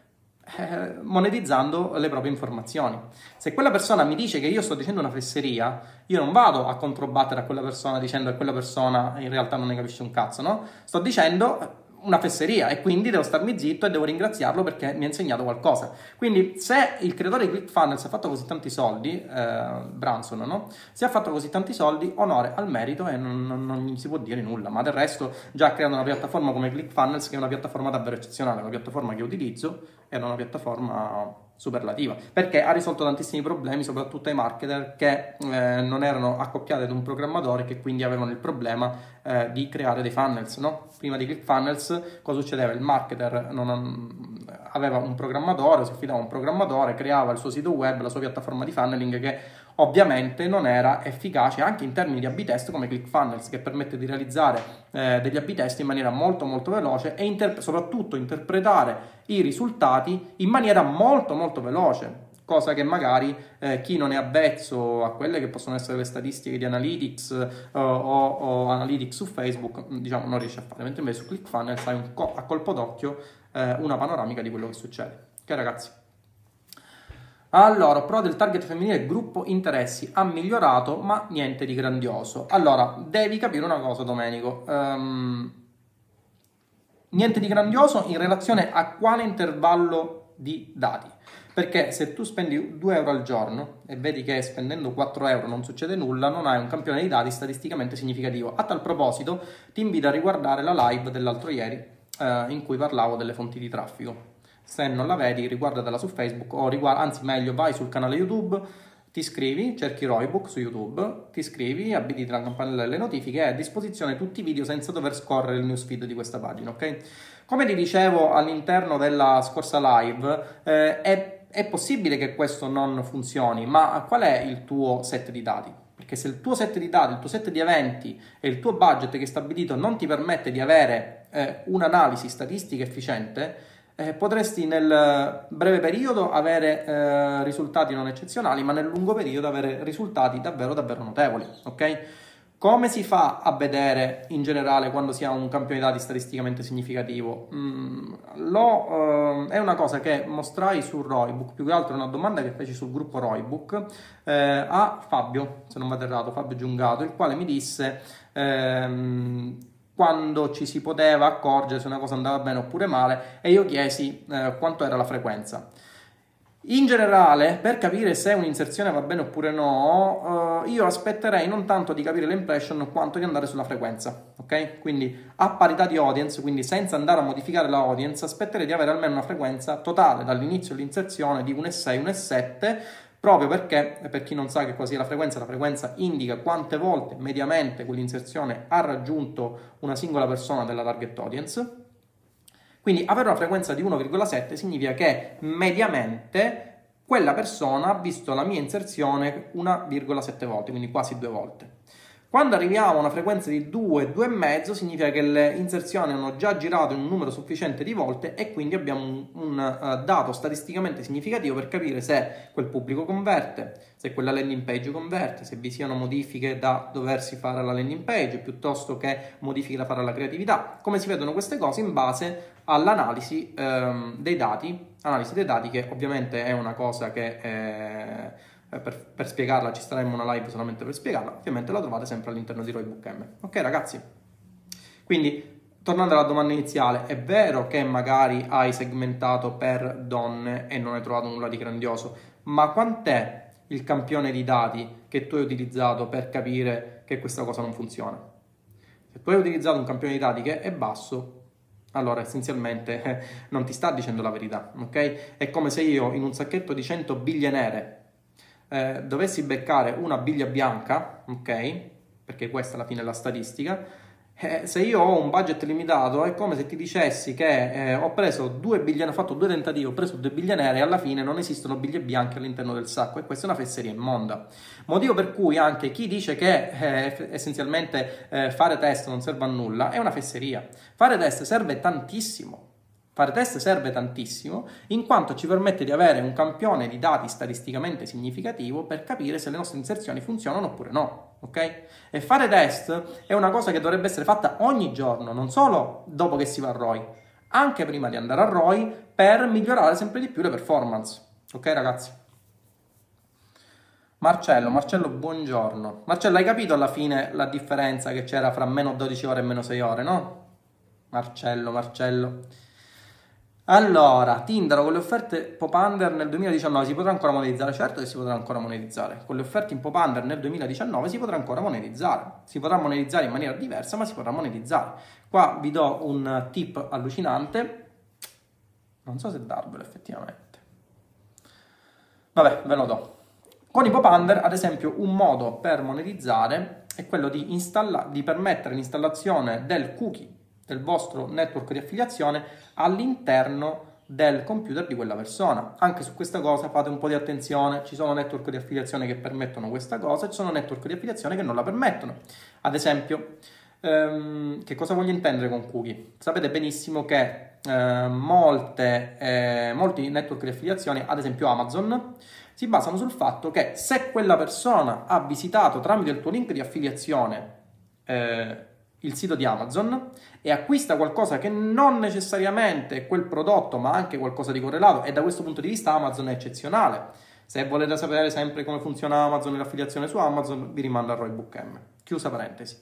Eh, monetizzando le proprie informazioni. Se quella persona mi dice che io sto dicendo una fesseria, io non vado a controbattere a quella persona dicendo che quella persona in realtà non ne capisce un cazzo, no? Sto dicendo una fesseria e quindi devo starmi zitto e devo ringraziarlo perché mi ha insegnato qualcosa. Quindi se il creatore di ClickFunnels ha fatto così tanti soldi, eh, Branson, no? Se ha fatto così tanti soldi, onore al merito e non, non, non gli si può dire nulla, ma del resto già ha creato una piattaforma come ClickFunnels che è una piattaforma davvero eccezionale, una piattaforma che utilizzo è una piattaforma superlativa perché ha risolto tantissimi problemi soprattutto ai marketer che eh, non erano accoppiati ad un programmatore che quindi avevano il problema eh, di creare dei funnels no? prima di ClickFunnels cosa succedeva? il marketer non, aveva un programmatore si affidava a un programmatore creava il suo sito web la sua piattaforma di funneling che ovviamente non era efficace anche in termini di A-B test come ClickFunnels che permette di realizzare eh, degli A-B test in maniera molto molto veloce e inter- soprattutto interpretare i risultati in maniera molto molto veloce cosa che magari eh, chi non è avvezzo a quelle che possono essere le statistiche di Analytics uh, o, o, Analytics su Facebook, diciamo, non riesce a fare, mentre invece su ClickFunnels hai co- a colpo d'occhio eh, una panoramica di quello che succede. Ok ragazzi? Allora, però del target femminile gruppo interessi ha migliorato, ma niente di grandioso. Allora, devi capire una cosa, Domenico. Um, Niente di grandioso in relazione a quale intervallo di dati. Perché se tu spendi 2 euro al giorno e vedi che spendendo 4 euro non succede nulla, non hai un campione di dati statisticamente significativo. A tal proposito, ti invito a riguardare la live dell'altro ieri eh, in cui parlavo delle fonti di traffico. Se non la vedi, riguardatela su Facebook o riguarda, anzi meglio, vai sul canale YouTube, ti iscrivi, cerchi Roybook su YouTube, ti iscrivi, abiliti la campanella delle notifiche e a disposizione tutti i video senza dover scorrere il newsfeed di questa pagina, ok? Come ti dicevo all'interno della scorsa live, eh, è, è possibile che questo non funzioni, ma qual è il tuo set di dati? Perché se il tuo set di dati, il tuo set di eventi e il tuo budget che è stabilito non ti permette di avere eh, un'analisi statistica efficiente, eh, potresti nel breve periodo avere eh, risultati non eccezionali, ma nel lungo periodo avere risultati davvero davvero notevoli, ok? Come si fa a vedere in generale quando si ha un campione dati statisticamente significativo? Mm, lo, eh, è una cosa che mostrai su Roybook, più che altro è una domanda che feci sul gruppo Roybook eh, a Fabio, se non vado errato, Fabio Giungato, il quale mi disse ehm, quando ci si poteva accorgere se una cosa andava bene oppure male e io chiesi eh, quanto era la frequenza. In generale, per capire se un'inserzione va bene oppure no, eh, io aspetterei non tanto di capire l'impression quanto di andare sulla frequenza, ok? Quindi a parità di audience, quindi senza andare a modificare la audience, aspetterei di avere almeno una frequenza totale dall'inizio dell'inserzione di 1,6, 1,7, proprio perché, per chi non sa che cosa sia la frequenza, la frequenza indica quante volte mediamente quell'inserzione ha raggiunto una singola persona della target audience quindi avere una frequenza di 1,7 significa che mediamente quella persona ha visto la mia inserzione 1,7 volte, quindi quasi due volte. Quando arriviamo a una frequenza di 2, 2,5 significa che le inserzioni hanno già girato in un numero sufficiente di volte e quindi abbiamo un, un uh, dato statisticamente significativo per capire se quel pubblico converte, se quella landing page converte, se vi siano modifiche da doversi fare alla landing page piuttosto che modifiche da fare alla creatività. Come si vedono queste cose in base all'analisi um, dei dati, analisi dei dati che ovviamente è una cosa che... Eh, per, per, spiegarla ci staremo una live solamente per spiegarla, ovviamente la trovate sempre all'interno di Roybook M. Ok ragazzi? Quindi, tornando alla domanda iniziale, è vero che magari hai segmentato per donne e non hai trovato nulla di grandioso, ma quant'è il campione di dati che tu hai utilizzato per capire che questa cosa non funziona? Se tu hai utilizzato un campione di dati che è basso, allora essenzialmente eh, non ti sta dicendo la verità, ok? È come se io in un sacchetto di 100 biglie nere eh, dovessi beccare una biglia bianca, ok? Perché questa alla fine è la statistica, eh, se io ho un budget limitato è come se ti dicessi che eh, ho preso due biglie, ho fatto due tentativi, ho preso due biglie nere e alla fine non esistono biglie bianche all'interno del sacco e questa è una fesseria immonda. Motivo per cui anche chi dice che eh, essenzialmente eh, fare test non serve a nulla è una fesseria. Fare test serve tantissimo Fare test serve tantissimo in quanto ci permette di avere un campione di dati statisticamente significativo per capire se le nostre inserzioni funzionano oppure no. Ok? E fare test è una cosa che dovrebbe essere fatta ogni giorno, non solo dopo che si va a ROI, anche prima di andare a ROI per migliorare sempre di più le performance. Ok ragazzi? Marcello, Marcello, buongiorno. Marcello, hai capito alla fine la differenza che c'era fra meno 12 ore e meno 6 ore, no? Marcello, Marcello. Allora, Tinder con le offerte pop under nel 2019 si potrà ancora monetizzare? Certo che si potrà ancora monetizzare. Con le offerte in pop under nel 2019 si potrà ancora monetizzare. Si potrà monetizzare in maniera diversa, ma si potrà monetizzare. Qua vi do un tip allucinante. Non so se darvelo effettivamente. Vabbè, ve lo do. Con i pop under, ad esempio, un modo per monetizzare è quello di, installa- di permettere l'installazione del cookie del vostro network di affiliazione all'interno del computer di quella persona. Anche su questa cosa fate un po' di attenzione, ci sono network di affiliazione che permettono questa cosa, ci sono network di affiliazione che non la permettono. Ad esempio, ehm, che cosa voglio intendere con cookie? Sapete benissimo che eh, molte, eh, molti network di affiliazione, ad esempio Amazon, si basano sul fatto che se quella persona ha visitato tramite il tuo link di affiliazione eh, il sito di Amazon e acquista qualcosa che non necessariamente è quel prodotto, ma anche qualcosa di correlato, e da questo punto di vista Amazon è eccezionale. Se volete sapere sempre come funziona Amazon e l'affiliazione su Amazon, vi rimando a Roybook M. Chiusa parentesi.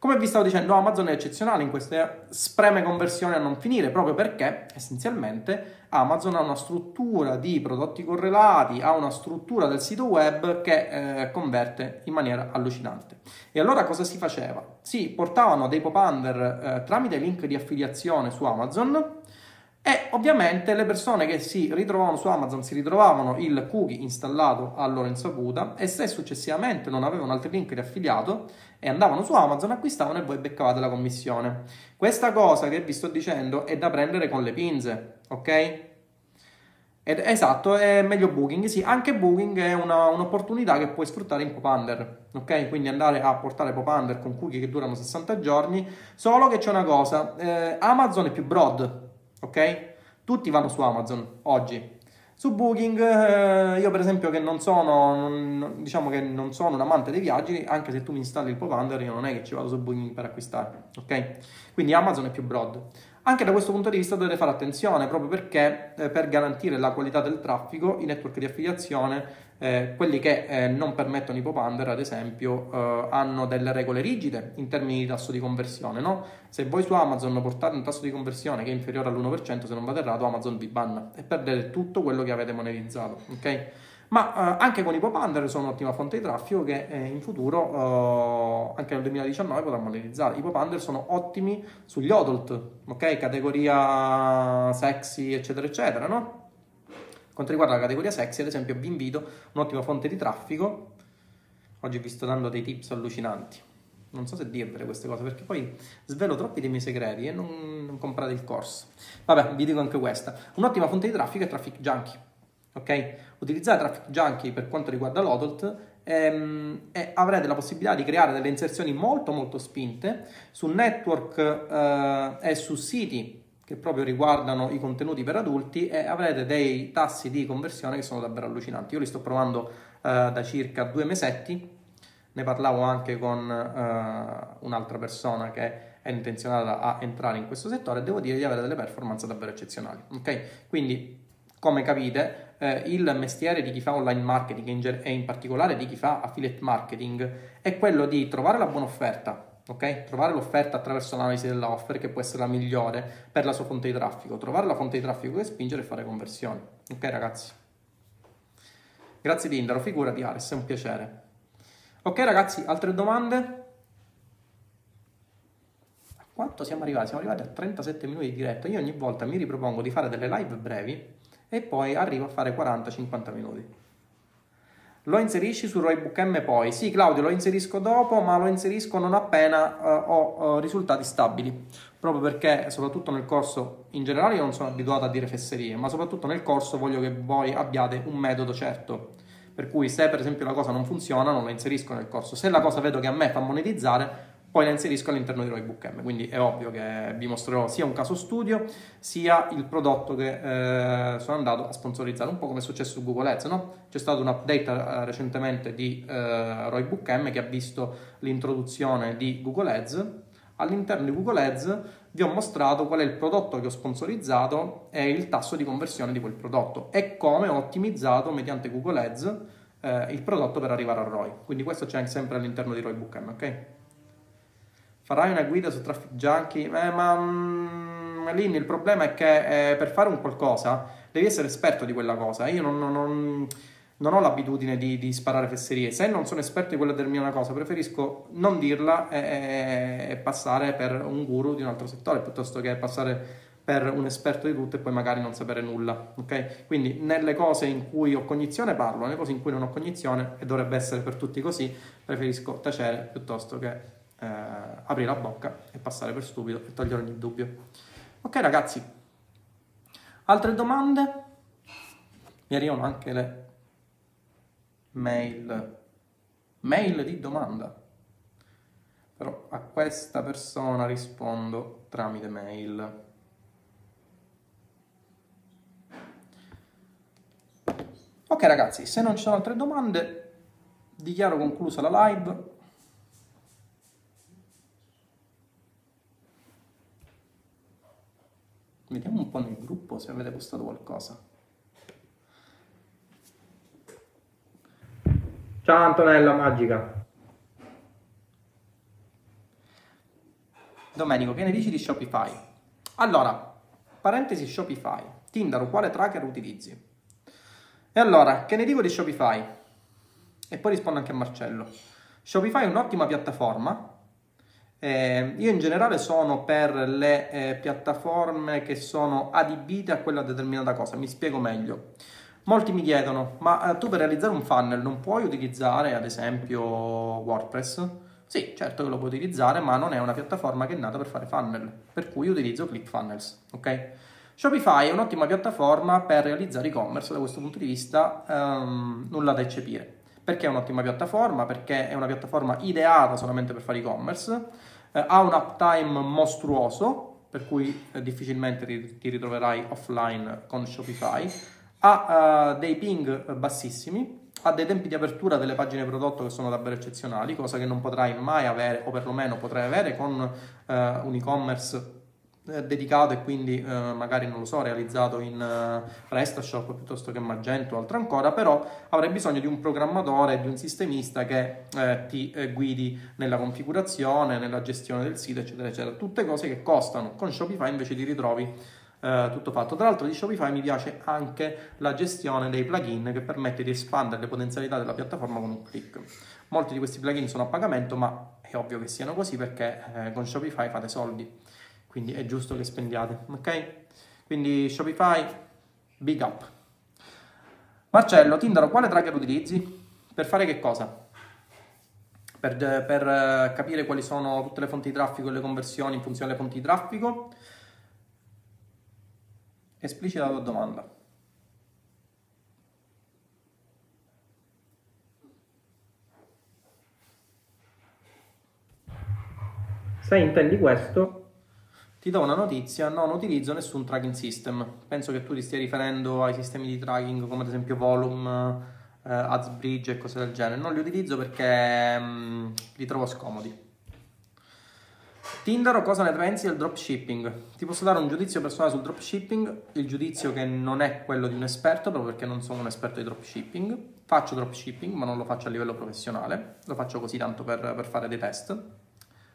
Come vi stavo dicendo, Amazon è eccezionale in queste spreme conversioni a non finire, proprio perché essenzialmente Amazon ha una struttura di prodotti correlati, ha una struttura del sito web che eh, converte in maniera allucinante. E allora cosa si faceva? Si portavano dei pop-under eh, tramite link di affiliazione su Amazon e ovviamente le persone che si ritrovavano su Amazon si ritrovavano il cookie installato a loro insaputa e se successivamente non avevano altri link di affiliato e andavano su Amazon acquistavano e voi beccavate la commissione. Questa cosa che vi sto dicendo è da prendere con le pinze, ok? Ed, esatto, è meglio Booking, sì, anche Booking è una, un'opportunità che puoi sfruttare in Popunder, ok? Quindi andare a portare Popunder con cookie che durano 60 giorni, solo che c'è una cosa, eh, Amazon è più broad, ok? Tutti vanno su Amazon oggi. Su Booking, eh, io per esempio che non sono, diciamo che non sono un amante dei viaggi, anche se tu mi installi il Pop io non è che ci vado su Booking per acquistare, ok? Quindi Amazon è più broad. Anche da questo punto di vista dovete fare attenzione proprio perché eh, per garantire la qualità del traffico i network di affiliazione, eh, quelli che eh, non permettono i pop-under ad esempio, eh, hanno delle regole rigide in termini di tasso di conversione. No? Se voi su Amazon portate un tasso di conversione che è inferiore all'1%, se non vado errato, Amazon vi banna e perdete tutto quello che avete monetizzato. Okay? ma eh, anche con i pop-under sono un'ottima fonte di traffico che eh, in futuro, eh, anche nel 2019, potrà monetizzare. I pop-under sono ottimi sugli adult, ok? Categoria sexy, eccetera, eccetera, no? Quanto riguarda la categoria sexy, ad esempio, vi invito un'ottima fonte di traffico. Oggi vi sto dando dei tips allucinanti. Non so se dirvele queste cose perché poi svelo troppi dei miei segreti e non, non comprate il corso. Vabbè, vi dico anche questa. Un'ottima fonte di traffico è Traffic Junkie ok? Utilizzare Traffic Junkie per quanto riguarda l'Odult ehm, e avrete la possibilità di creare delle inserzioni molto molto spinte su network eh, e su siti che proprio riguardano i contenuti per adulti e avrete dei tassi di conversione che sono davvero allucinanti. Io li sto provando eh, da circa due mesetti, ne parlavo anche con eh, un'altra persona che è intenzionata a entrare in questo settore e devo dire di avere delle performance davvero eccezionali. Ok? Quindi, come capite, eh, il mestiere di chi fa online marketing e in particolare di chi fa affiliate marketing è quello di trovare la buona offerta, ok? Trovare l'offerta attraverso l'analisi dell'offer che può essere la migliore per la sua fonte di traffico, trovare la fonte di traffico che spingere e fare conversioni. Ok ragazzi? Grazie Tindaro, figurati Ares, è un piacere. Ok ragazzi, altre domande? A quanto siamo arrivati? Siamo arrivati a 37 minuti di diretta. Io ogni volta mi ripropongo di fare delle live brevi e poi arrivo a fare 40-50 minuti. Lo inserisci su Roybook M poi? Sì, Claudio, lo inserisco dopo, ma lo inserisco non appena uh, ho uh, risultati stabili. Proprio perché, soprattutto nel corso, in generale io non sono abituato a dire fesserie, ma soprattutto nel corso voglio che voi abbiate un metodo certo. Per cui se per esempio la cosa non funziona, non la inserisco nel corso. Se la cosa vedo che a me fa monetizzare, poi la inserisco all'interno di Roybook M. Quindi è ovvio che vi mostrerò sia un caso studio sia il prodotto che eh, sono andato a sponsorizzare, un po' come è successo su Google Ads. No? C'è stato un update eh, recentemente di eh, Roybook M che ha visto l'introduzione di Google Ads. All'interno di Google Ads vi ho mostrato qual è il prodotto che ho sponsorizzato e il tasso di conversione di quel prodotto e come ho ottimizzato mediante Google Ads eh, il prodotto per arrivare a ROI. Quindi questo c'è sempre all'interno di Roybook M, ok? Farai una guida su Traffic Junkie, eh, ma mm, lì il problema è che eh, per fare un qualcosa devi essere esperto di quella cosa. Io non, non, non ho l'abitudine di, di, sparare fesserie. Se non sono esperto di quella una cosa, preferisco non dirla e, e, passare per un guru di un altro settore piuttosto che passare per un esperto di tutto e poi magari non sapere nulla. Ok? Quindi nelle cose in cui ho cognizione parlo, nelle cose in cui non ho cognizione, e dovrebbe essere per tutti così, preferisco tacere piuttosto che eh, aprire la bocca e passare per stupido e togliere ogni dubbio. Ok ragazzi, altre domande? Mi arrivano anche le mail, mail di domanda. Però a questa persona rispondo tramite mail. Ok ragazzi, se non ci sono altre domande, dichiaro conclusa la live. Po' nel gruppo se avete postato qualcosa. Ciao Antonella Magica. Domenico, che ne dici di Shopify? Allora, parentesi Shopify. Tindaro, quale tracker utilizzi? E allora, che ne dico di Shopify? E poi rispondo anche a Marcello. Shopify è un'ottima piattaforma. Eh, io in generale sono per le eh, piattaforme che sono adibite a quella determinata cosa. Mi spiego meglio. Molti mi chiedono, ma eh, tu per realizzare un funnel non puoi utilizzare ad esempio WordPress? Sì, certo che lo puoi utilizzare, ma non è una piattaforma che è nata per fare funnel, per cui utilizzo ClickFunnels, ok? Shopify è un'ottima piattaforma per realizzare e-commerce da questo punto di vista, um, nulla da eccepire. Perché è un'ottima piattaforma? Perché è una piattaforma ideata solamente per fare e-commerce, eh, ha un uptime mostruoso, per cui eh, difficilmente ti, ti, ritroverai offline con Shopify, ha uh, dei ping bassissimi, ha dei tempi di apertura delle pagine prodotto che sono davvero eccezionali, cosa che non potrai mai avere, o perlomeno potrai avere con uh, un e-commerce eh, dedicato e quindi uh, magari non lo so realizzato in uh, PrestaShop piuttosto che Magento o altro ancora però avrai bisogno di un programmatore di un sistemista che uh, ti guidi nella configurazione nella gestione del sito eccetera eccetera tutte cose che costano con Shopify invece ti ritrovi eh, tutto fatto. Tra l'altro di Shopify mi piace anche la gestione dei plugin che permette di espandere le potenzialità della piattaforma con un clic. Molti di questi plugin sono a pagamento, ma è ovvio che siano così perché eh, con Shopify fate soldi, quindi è giusto che spendiate, ok? Quindi Shopify, big up. Marcello, Tindaro, quale tracker utilizzi? Per fare che cosa? Per, per, eh, capire quali sono tutte le fonti di traffico e le conversioni in funzione delle fonti di traffico, Esplicita la tua domanda. Se intendi questo, ti do una notizia, non utilizzo nessun tracking system. Penso che tu ti stia riferendo ai sistemi di tracking come ad esempio Volume, eh, AdsBridge e cose del genere. Non li utilizzo perché mh, mm, li trovo scomodi. Tindaro, cosa ne pensi del dropshipping? Ti posso dare un giudizio personale sul dropshipping, il giudizio che non è quello di un esperto, proprio perché non sono un esperto di dropshipping. Faccio dropshipping, ma non lo faccio a livello professionale, lo faccio così tanto per, per fare dei test,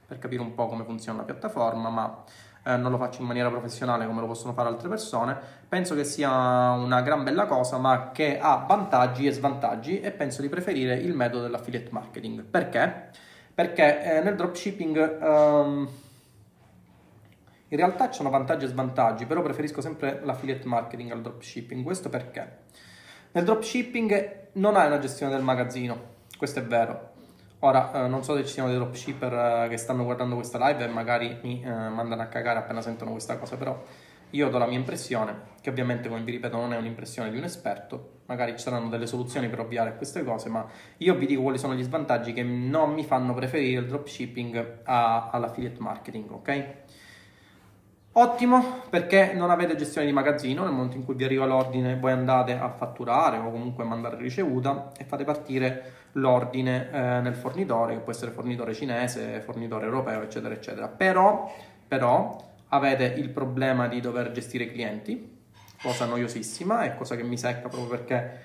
per capire un po' come funziona la piattaforma, ma eh, non lo faccio in maniera professionale come lo possono fare altre persone. Penso che sia una gran bella cosa, ma che ha vantaggi e svantaggi e penso di preferire il metodo dell'affiliate marketing. Perché? perché eh, nel dropshipping um, in realtà ci sono vantaggi e svantaggi, però preferisco sempre l'affiliate marketing al dropshipping. Questo perché? Nel dropshipping non hai una gestione del magazzino, questo è vero. Ora, eh, non so se ci siano dei dropshipper eh, che stanno guardando questa live e magari mi eh, mandano a cagare appena sentono questa cosa, però io do la mia impressione, che ovviamente, come vi ripeto, non è un'impressione di un esperto, magari ci saranno delle soluzioni per ovviare a queste cose, ma io vi dico quali sono gli svantaggi che non mi fanno preferire il dropshipping a, all'affiliate marketing, ok? Ottimo perché non avete gestione di magazzino, nel momento in cui vi arriva l'ordine voi andate a fatturare o comunque mandare ricevuta e fate partire l'ordine eh, nel fornitore, che può essere fornitore cinese, fornitore europeo, eccetera, eccetera. Però, però avete il problema di dover gestire i clienti, cosa noiosissima e cosa che mi secca proprio perché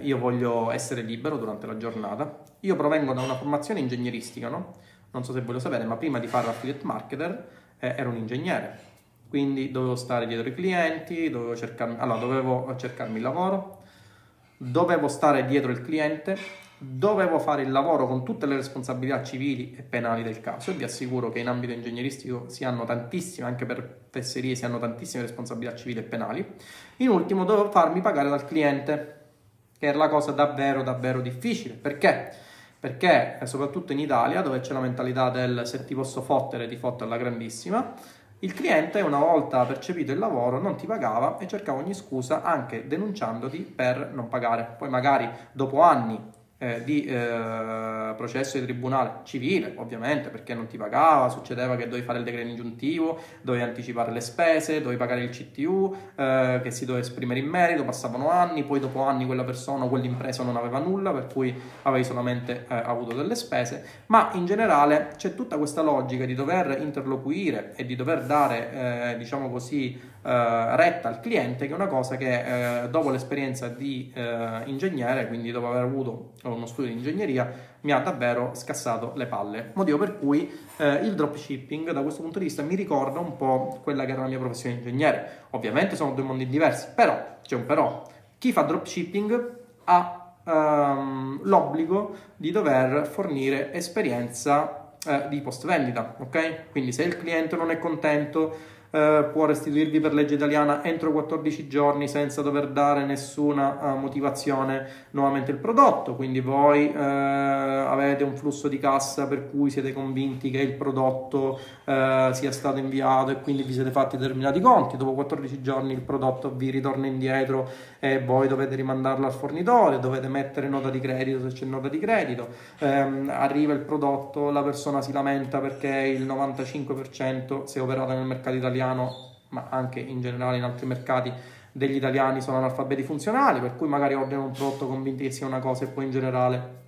io voglio essere libero durante la giornata. Io provengo da una formazione ingegneristica, no? Non so se voi lo sapete, ma prima di fare l'affiliate marketer eh, ero un ingegnere, quindi dovevo stare dietro i clienti, dovevo cercarmi, allora, dovevo cercarmi il lavoro, dovevo stare dietro il cliente, dovevo fare il lavoro con tutte le responsabilità civili e penali del caso e vi assicuro che in ambito ingegneristico si hanno tantissime, anche per fesserie si hanno tantissime responsabilità civili e penali. In ultimo dovevo farmi pagare dal cliente, che era la cosa davvero davvero difficile. Perché? Perché eh, soprattutto in Italia, dove c'è la mentalità del se ti posso fottere, ti fotto alla grandissima, il cliente, una volta percepito il lavoro, non ti pagava e cercava ogni scusa anche denunciandoti per non pagare. Poi magari dopo anni eh, di eh, processo di tribunale civile, ovviamente, perché non ti pagava, succedeva che dovevi fare il decreto ingiuntivo, dovevi anticipare le spese, dovevi pagare il CTU, eh, che si doveva esprimere in merito, passavano anni, poi dopo anni quella persona o quell'impresa non aveva nulla, per cui avevi solamente eh, avuto delle spese, ma in generale c'è tutta questa logica di dover interloquire e di dover dare, eh, diciamo così, eh, retta al cliente, che è una cosa che dopo l'esperienza di ingegnere, quindi dopo aver avuto uno studio di ingegneria, mi ha davvero scassato le palle. Motivo per cui eh, il dropshipping da questo punto di vista mi ricorda un po' quella che era la mia professione di ingegnere. Ovviamente sono due mondi diversi, però, c'è un però, chi fa dropshipping ha um, l'obbligo di dover fornire esperienza eh, di post vendita, ok? Quindi se il cliente non è contento eh, può restituirvi per legge italiana entro 14 giorni senza dover dare nessuna uh, motivazione nuovamente il prodotto, quindi voi uh, avete un flusso di cassa per cui siete convinti che il prodotto sia stato inviato e quindi vi siete fatti determinati conti, dopo 14 giorni il prodotto vi ritorna indietro e voi dovete rimandarlo al fornitore, dovete mettere nota di credito se c'è nota di credito, um, arriva il prodotto, la persona si lamenta perché il 95% se operate nel mercato italiano, ma anche in generale in altri mercati degli italiani sono analfabeti funzionali, per cui magari ordinano un prodotto convinti che sia una cosa e poi in generale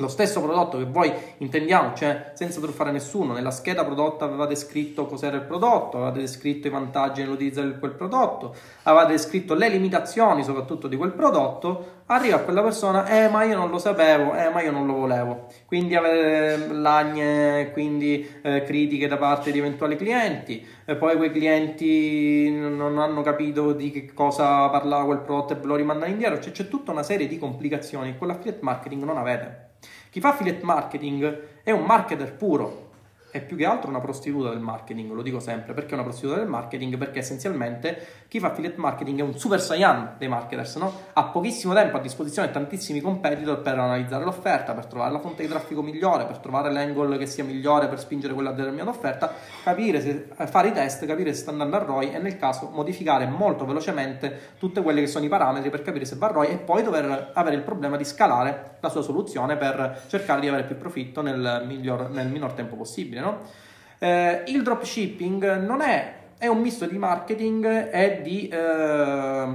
lo stesso prodotto che voi intendiamo, cioè senza truffare nessuno, nella scheda prodotto avevate scritto cos'era il prodotto, avevate descritto i vantaggi nell'utilizzo di quel prodotto, avevate descritto le limitazioni soprattutto di quel prodotto, arriva quella persona, eh ma io non lo sapevo, eh ma io non lo volevo, quindi avete lagne, quindi eh, critiche da parte di eventuali clienti, e poi quei clienti non hanno capito di che cosa parlava quel prodotto e ve lo rimandano indietro, cioè c'è tutta una serie di complicazioni che con l'affiliate marketing non avete. Chi fa affiliate marketing è un marketer puro, è più che altro una prostituta del marketing, lo dico sempre, perché è una prostituta del marketing? Perché essenzialmente chi fa affiliate marketing è un super saiyan dei marketers, no? Ha pochissimo tempo a disposizione tantissimi competitor per analizzare l'offerta, per trovare la fonte di traffico migliore, per trovare l'angle che sia migliore per spingere quella determinata offerta, capire se, eh, fare i test, capire se sta andando a ROI e nel caso modificare molto velocemente tutti quelli che sono i parametri per capire se va a ROI e poi dover avere il problema di scalare la sua soluzione per cercare di avere più profitto nel, miglior, nel minor tempo possibile possibile. No? Eh, il dropshipping non è, è un misto di marketing e di eh,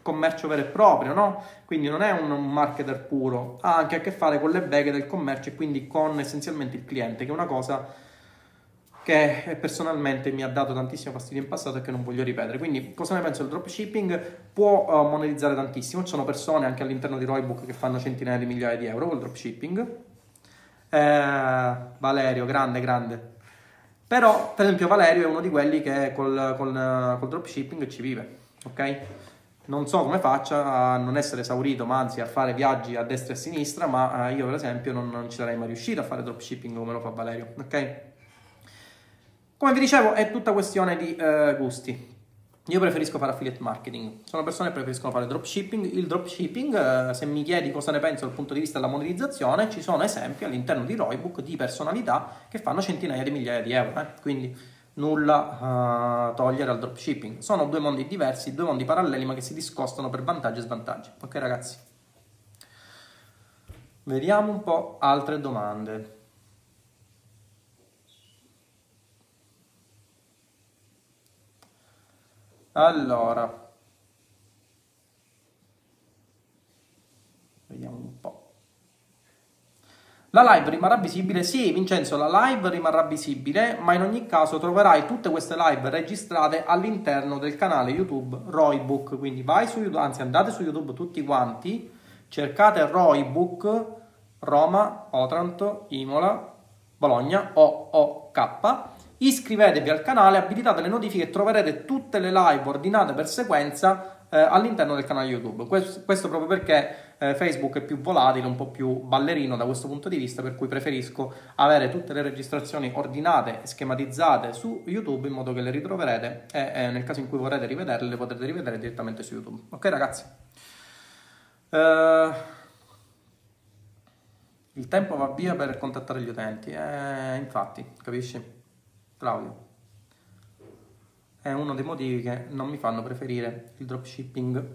commercio vero e proprio, no? quindi non è un, marketer puro, ha anche a che fare con le beghe del commercio e quindi con essenzialmente il cliente, che è una cosa che personalmente mi ha dato tantissimo fastidio in passato e che non voglio ripetere. Quindi, cosa ne penso del dropshipping? Può uh, monetizzare tantissimo. Ci sono persone anche all'interno di Roybook che fanno centinaia di migliaia di euro col dropshipping. Eh, Valerio, grande, grande. Però, per esempio, Valerio è uno di quelli che col, col, col dropshipping ci vive, ok? Non so come faccia a non essere esaurito, ma anzi a fare viaggi a destra e a sinistra, ma eh, io per esempio non, non ci sarei mai riuscito a fare dropshipping come lo fa Valerio, ok? Come vi dicevo, è tutta questione di eh, gusti. Io preferisco fare affiliate marketing, sono persone che preferiscono fare dropshipping. Il dropshipping, eh, se mi chiedi cosa ne penso dal punto di vista della monetizzazione, ci sono esempi all'interno di Roybook di personalità che fanno centinaia di migliaia di euro, eh? quindi nulla uh, togliere al dropshipping. Sono due mondi diversi, due mondi paralleli ma che si discostano per vantaggi e svantaggi. Ok ragazzi? Vediamo un po' altre domande. Allora, vediamo un po'. La live rimarrà visibile? Sì, Vincenzo, la live rimarrà visibile, ma in ogni caso troverai tutte queste live registrate all'interno del canale YouTube Roybook. Quindi vai su YouTube, anzi andate su YouTube tutti quanti, cercate Roybook Roma, Otranto, Imola, Bologna, OOK Iscrivetevi al canale, abilitate le notifiche e troverete tutte le live ordinate per sequenza eh, all'interno del canale YouTube. Questo, questo proprio perché eh, Facebook è più volatile, un po' più ballerino da questo punto di vista, per cui preferisco avere tutte le registrazioni ordinate e schematizzate su YouTube in modo che le ritroverete e eh, nel caso in cui vorrete rivederle le potrete rivedere direttamente su YouTube. Ok ragazzi? Uh, il tempo va via per contattare gli utenti, eh, infatti, capisci? Claudio. È uno dei motivi che non mi fanno preferire il dropshipping.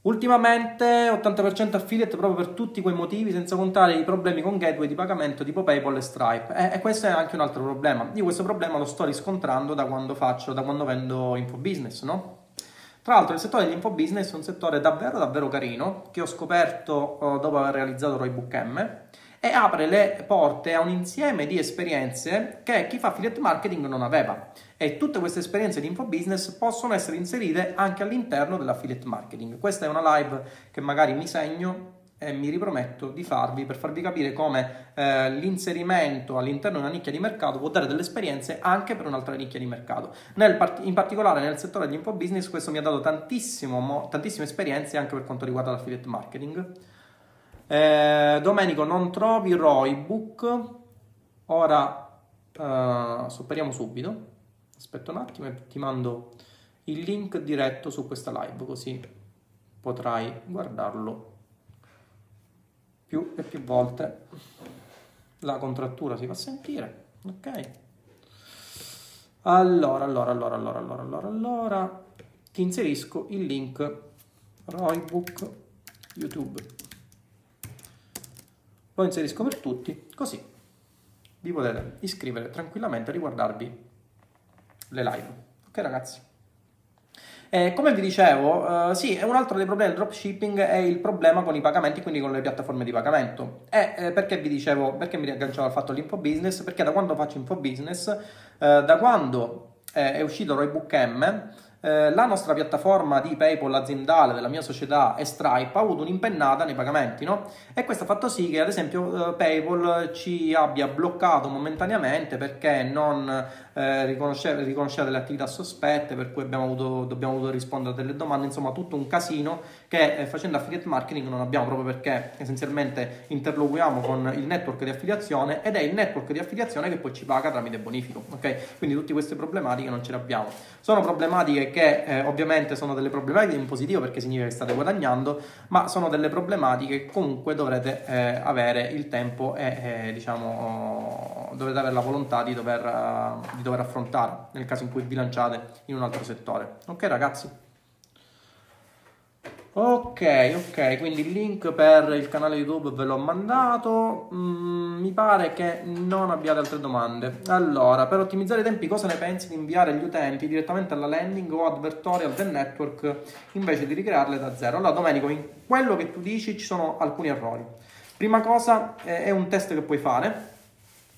Ultimamente 80% affiliate proprio per tutti quei motivi, senza contare i problemi con gateway di pagamento tipo PayPal e Stripe. E, e questo è anche un altro problema. Io questo problema lo sto riscontrando da quando faccio, da quando vendo infobusiness, no? Tra l'altro il settore dell'infobusiness è un settore davvero davvero carino che ho scoperto uh, dopo aver realizzato Roybook M e apre le porte a un insieme di esperienze che chi fa affiliate marketing non aveva. E tutte queste esperienze di infobusiness possono essere inserite anche all'interno dell'affiliate marketing. Questa è una live che magari mi segno e mi riprometto di farvi per farvi capire come eh, l'inserimento all'interno di una nicchia di mercato può dare delle esperienze anche per un'altra nicchia di mercato. Part- in particolare nel settore di infobusiness questo mi ha dato tantissime esperienze anche per quanto riguarda l'affiliate marketing. Eh, Domenico, non trovi Roybook? Ora eh, supperiamo subito. Aspetta un attimo e ti mando il link diretto su questa live così potrai guardarlo più e più volte la contrattura si fa sentire, ok? Allora, allora, allora, allora, allora, allora, allora, ti inserisco il link Roybook YouTube. Lo inserisco per tutti, così vi potete iscrivere tranquillamente a riguardarvi le live. Ok ragazzi? Eh, come vi dicevo, uh, sì, un altro dei problemi del dropshipping è il problema con i pagamenti, quindi con le piattaforme di pagamento. E eh, perché vi dicevo, perché mi riagganciavo al fatto dell'infobusiness? Perché da quando faccio infobusiness, uh, da quando eh, è uscito Roybook M, eh, la nostra piattaforma di PayPal aziendale della mia società e Stripe ha avuto un'impennata nei pagamenti, no? E questo ha fatto sì che, ad esempio, eh, PayPal ci abbia bloccato momentaneamente perché non eh, riconosceva, delle attività sospette, per cui abbiamo avuto, dobbiamo avuto rispondere a delle domande, insomma, tutto un casino che eh, facendo affiliate marketing non abbiamo proprio perché essenzialmente interloquiamo con il network di affiliazione ed è il network di affiliazione che poi ci paga tramite bonifico, ok? Quindi tutte queste problematiche non ce le abbiamo. Sono problematiche che eh, ovviamente sono delle problematiche in positivo perché significa che state guadagnando, ma sono delle problematiche che comunque dovrete eh, avere il tempo e eh, diciamo dovrete avere la volontà di dover, uh, di dover affrontare nel caso in cui vi lanciate in un altro settore. Ok ragazzi? Ok, ok, quindi il link per il canale YouTube ve l'ho mandato. Mm, mi pare che non abbiate altre domande. Allora, per ottimizzare i tempi, cosa ne pensi di inviare gli utenti direttamente alla landing o advertorial del network invece di ricrearle da zero? Allora, Domenico, in quello che tu dici ci sono alcuni errori. Prima cosa, eh, è un test che puoi fare.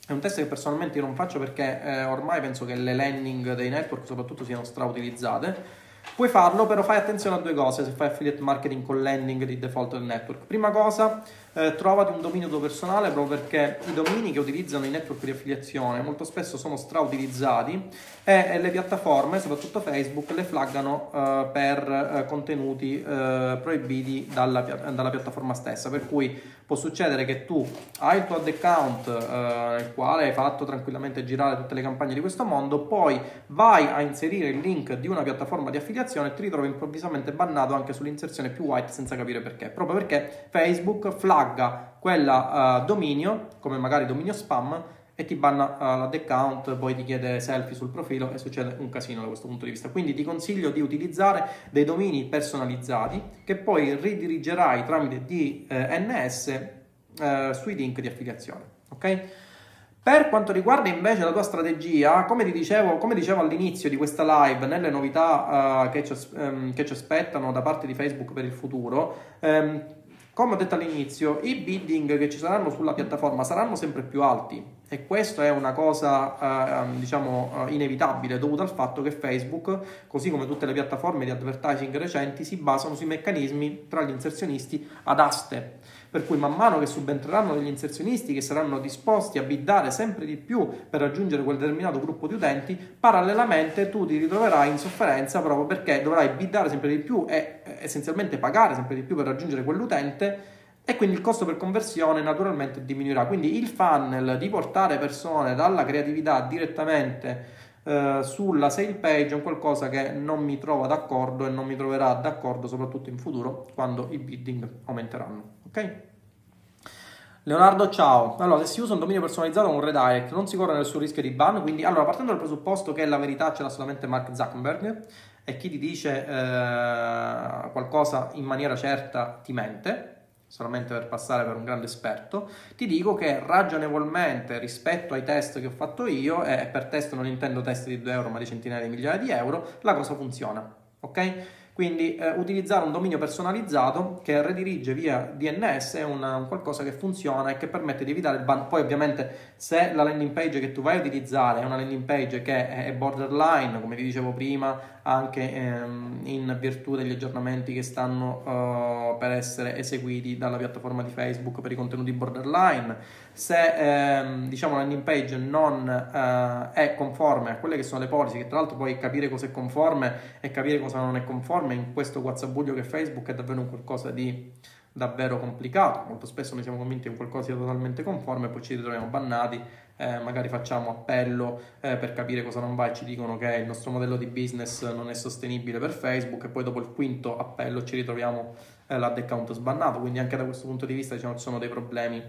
È un test che personalmente io non faccio perché eh, ormai penso che le landing dei network soprattutto siano strautilizzate Puoi farlo, però fai attenzione a due cose se fai affiliate marketing con landing di default del network. Prima cosa, eh, trovati un dominio tuo personale proprio perché i domini che utilizzano i network di affiliazione molto spesso sono strautilizzati e, e le piattaforme, soprattutto Facebook, le flaggano eh, per eh, contenuti eh, proibiti dalla, dalla, piattaforma stessa. Per cui può succedere che tu hai il tuo ad account eh, nel quale hai fatto tranquillamente girare tutte le campagne di questo mondo, poi vai a inserire il link di una piattaforma di affiliazione e ti ritrovi improvvisamente bannato anche sull'inserzione più white senza capire perché. Proprio perché Facebook flagga quella uh, dominio, come magari dominio spam, e ti banna uh, l'ad account, poi ti chiede selfie sul profilo e succede un casino da questo punto di vista. Quindi ti consiglio di utilizzare dei domini personalizzati che poi ridirigerai tramite DNS eh, sui link di affiliazione. Ok? Per quanto riguarda invece la tua strategia, come, ti dicevo, come dicevo all'inizio di questa live, nelle novità uh, che, ci, um, che, ci, aspettano da parte di Facebook per il futuro, um, come ho detto all'inizio, i bidding che ci saranno sulla piattaforma saranno sempre più alti e questo è una cosa uh, diciamo uh, inevitabile dovuta al fatto che Facebook, così come tutte le piattaforme di advertising recenti, si basano sui meccanismi tra gli inserzionisti ad aste. Per cui man mano che subentreranno degli inserzionisti che saranno disposti a biddare sempre di più per raggiungere quel determinato gruppo di utenti, parallelamente tu ti ritroverai in sofferenza proprio perché dovrai biddare sempre di più e essenzialmente pagare sempre di più per raggiungere quell'utente e quindi il costo per conversione naturalmente diminuirà. Quindi il funnel di portare persone dalla creatività direttamente eh, sulla sale page è qualcosa che non mi trova d'accordo e non mi troverà d'accordo soprattutto in futuro quando i bidding aumenteranno ok? Leonardo, ciao. Allora, se si usa un dominio personalizzato con un redirect, non si corre nessun rischio di ban. Quindi, allora, partendo dal presupposto che la verità ce l'ha solamente Mark Zuckerberg e chi ti dice eh, qualcosa in maniera certa ti mente, solamente per passare per un grande esperto, ti dico che ragionevolmente rispetto ai test che ho fatto io, e per test non intendo test di 2 euro ma di centinaia di migliaia di euro, la cosa funziona. Ok? Quindi eh, utilizzare un dominio personalizzato che redirige via DNS è una, un qualcosa che funziona e che permette di evitare il ban. Poi ovviamente se la landing page che tu vai a utilizzare è una landing page che è borderline, come vi dicevo prima, anche ehm, in virtù degli aggiornamenti che stanno uh, per essere eseguiti dalla piattaforma di Facebook per i contenuti borderline, se ehm, diciamo la landing page non uh, è conforme a quelle che sono le policy, che tra l'altro poi capire cosa è conforme e capire cosa non è conforme in questo guazzabuglio che Facebook è davvero un qualcosa di davvero complicato. Molto spesso noi siamo convinti che qualcosa sia totalmente conforme, poi ci ritroviamo bannati, eh, magari facciamo appello eh, per capire cosa non va e ci dicono che il nostro modello di business non è sostenibile per Facebook e poi dopo il quinto appello ci ritroviamo eh, l'ad account sbannato. Quindi anche da questo punto di vista diciamo, ci sono dei problemi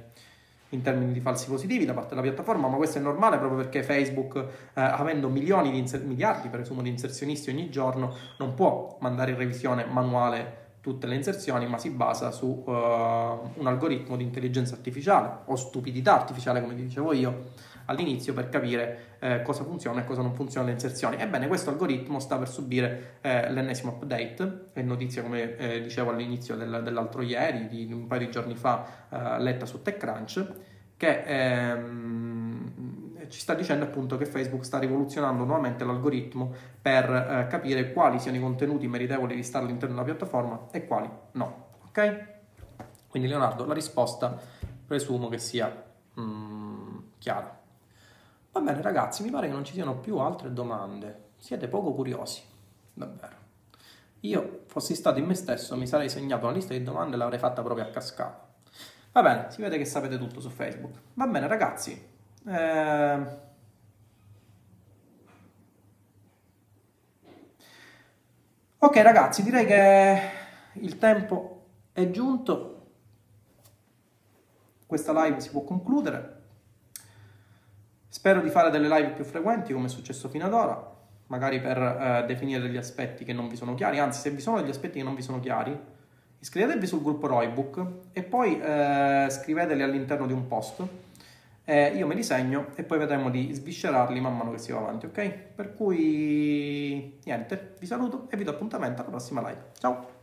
in termini di falsi positivi da parte della piattaforma, ma questo è normale proprio perché Facebook, eh, avendo milioni di inser- miliardi presumo di inserzionisti ogni giorno, non può mandare in revisione manuale tutte le inserzioni, ma si basa su uh, un algoritmo di intelligenza artificiale o stupidità artificiale, come dicevo io all'inizio, per capire eh, cosa funziona e cosa non funziona le inserzioni. Ebbene, questo algoritmo sta per subire eh, l'ennesimo update, è notizia, come eh, dicevo all'inizio del, dell'altro ieri, di un paio di giorni fa, eh, letta su TechCrunch, che ehm, ci sta dicendo appunto che Facebook sta rivoluzionando nuovamente l'algoritmo per eh, capire quali siano i contenuti meritevoli di stare all'interno della piattaforma e quali no. Ok? Quindi Leonardo, la risposta presumo che sia mm, chiara. Va bene ragazzi, mi pare che non ci siano più altre domande. Siete poco curiosi, davvero. Io fossi stato in me stesso, mi sarei segnato una lista di domande e l'avrei fatta proprio a cascata. Va bene, si vede che sapete tutto su Facebook. Va bene ragazzi, eh... Ok ragazzi, direi che il tempo è giunto. Questa live si può concludere. Spero di fare delle live più frequenti come è successo fino ad ora, magari per eh, definire degli aspetti che non vi sono chiari, anzi se vi sono degli aspetti che non vi sono chiari, iscrivetevi sul gruppo Roybook e poi eh, scriveteli all'interno di un post eh, io me li segno e poi vedremo di sviscerarli man mano che si va avanti, ok? Per cui niente, vi saluto e vi do appuntamento alla prossima live. Ciao!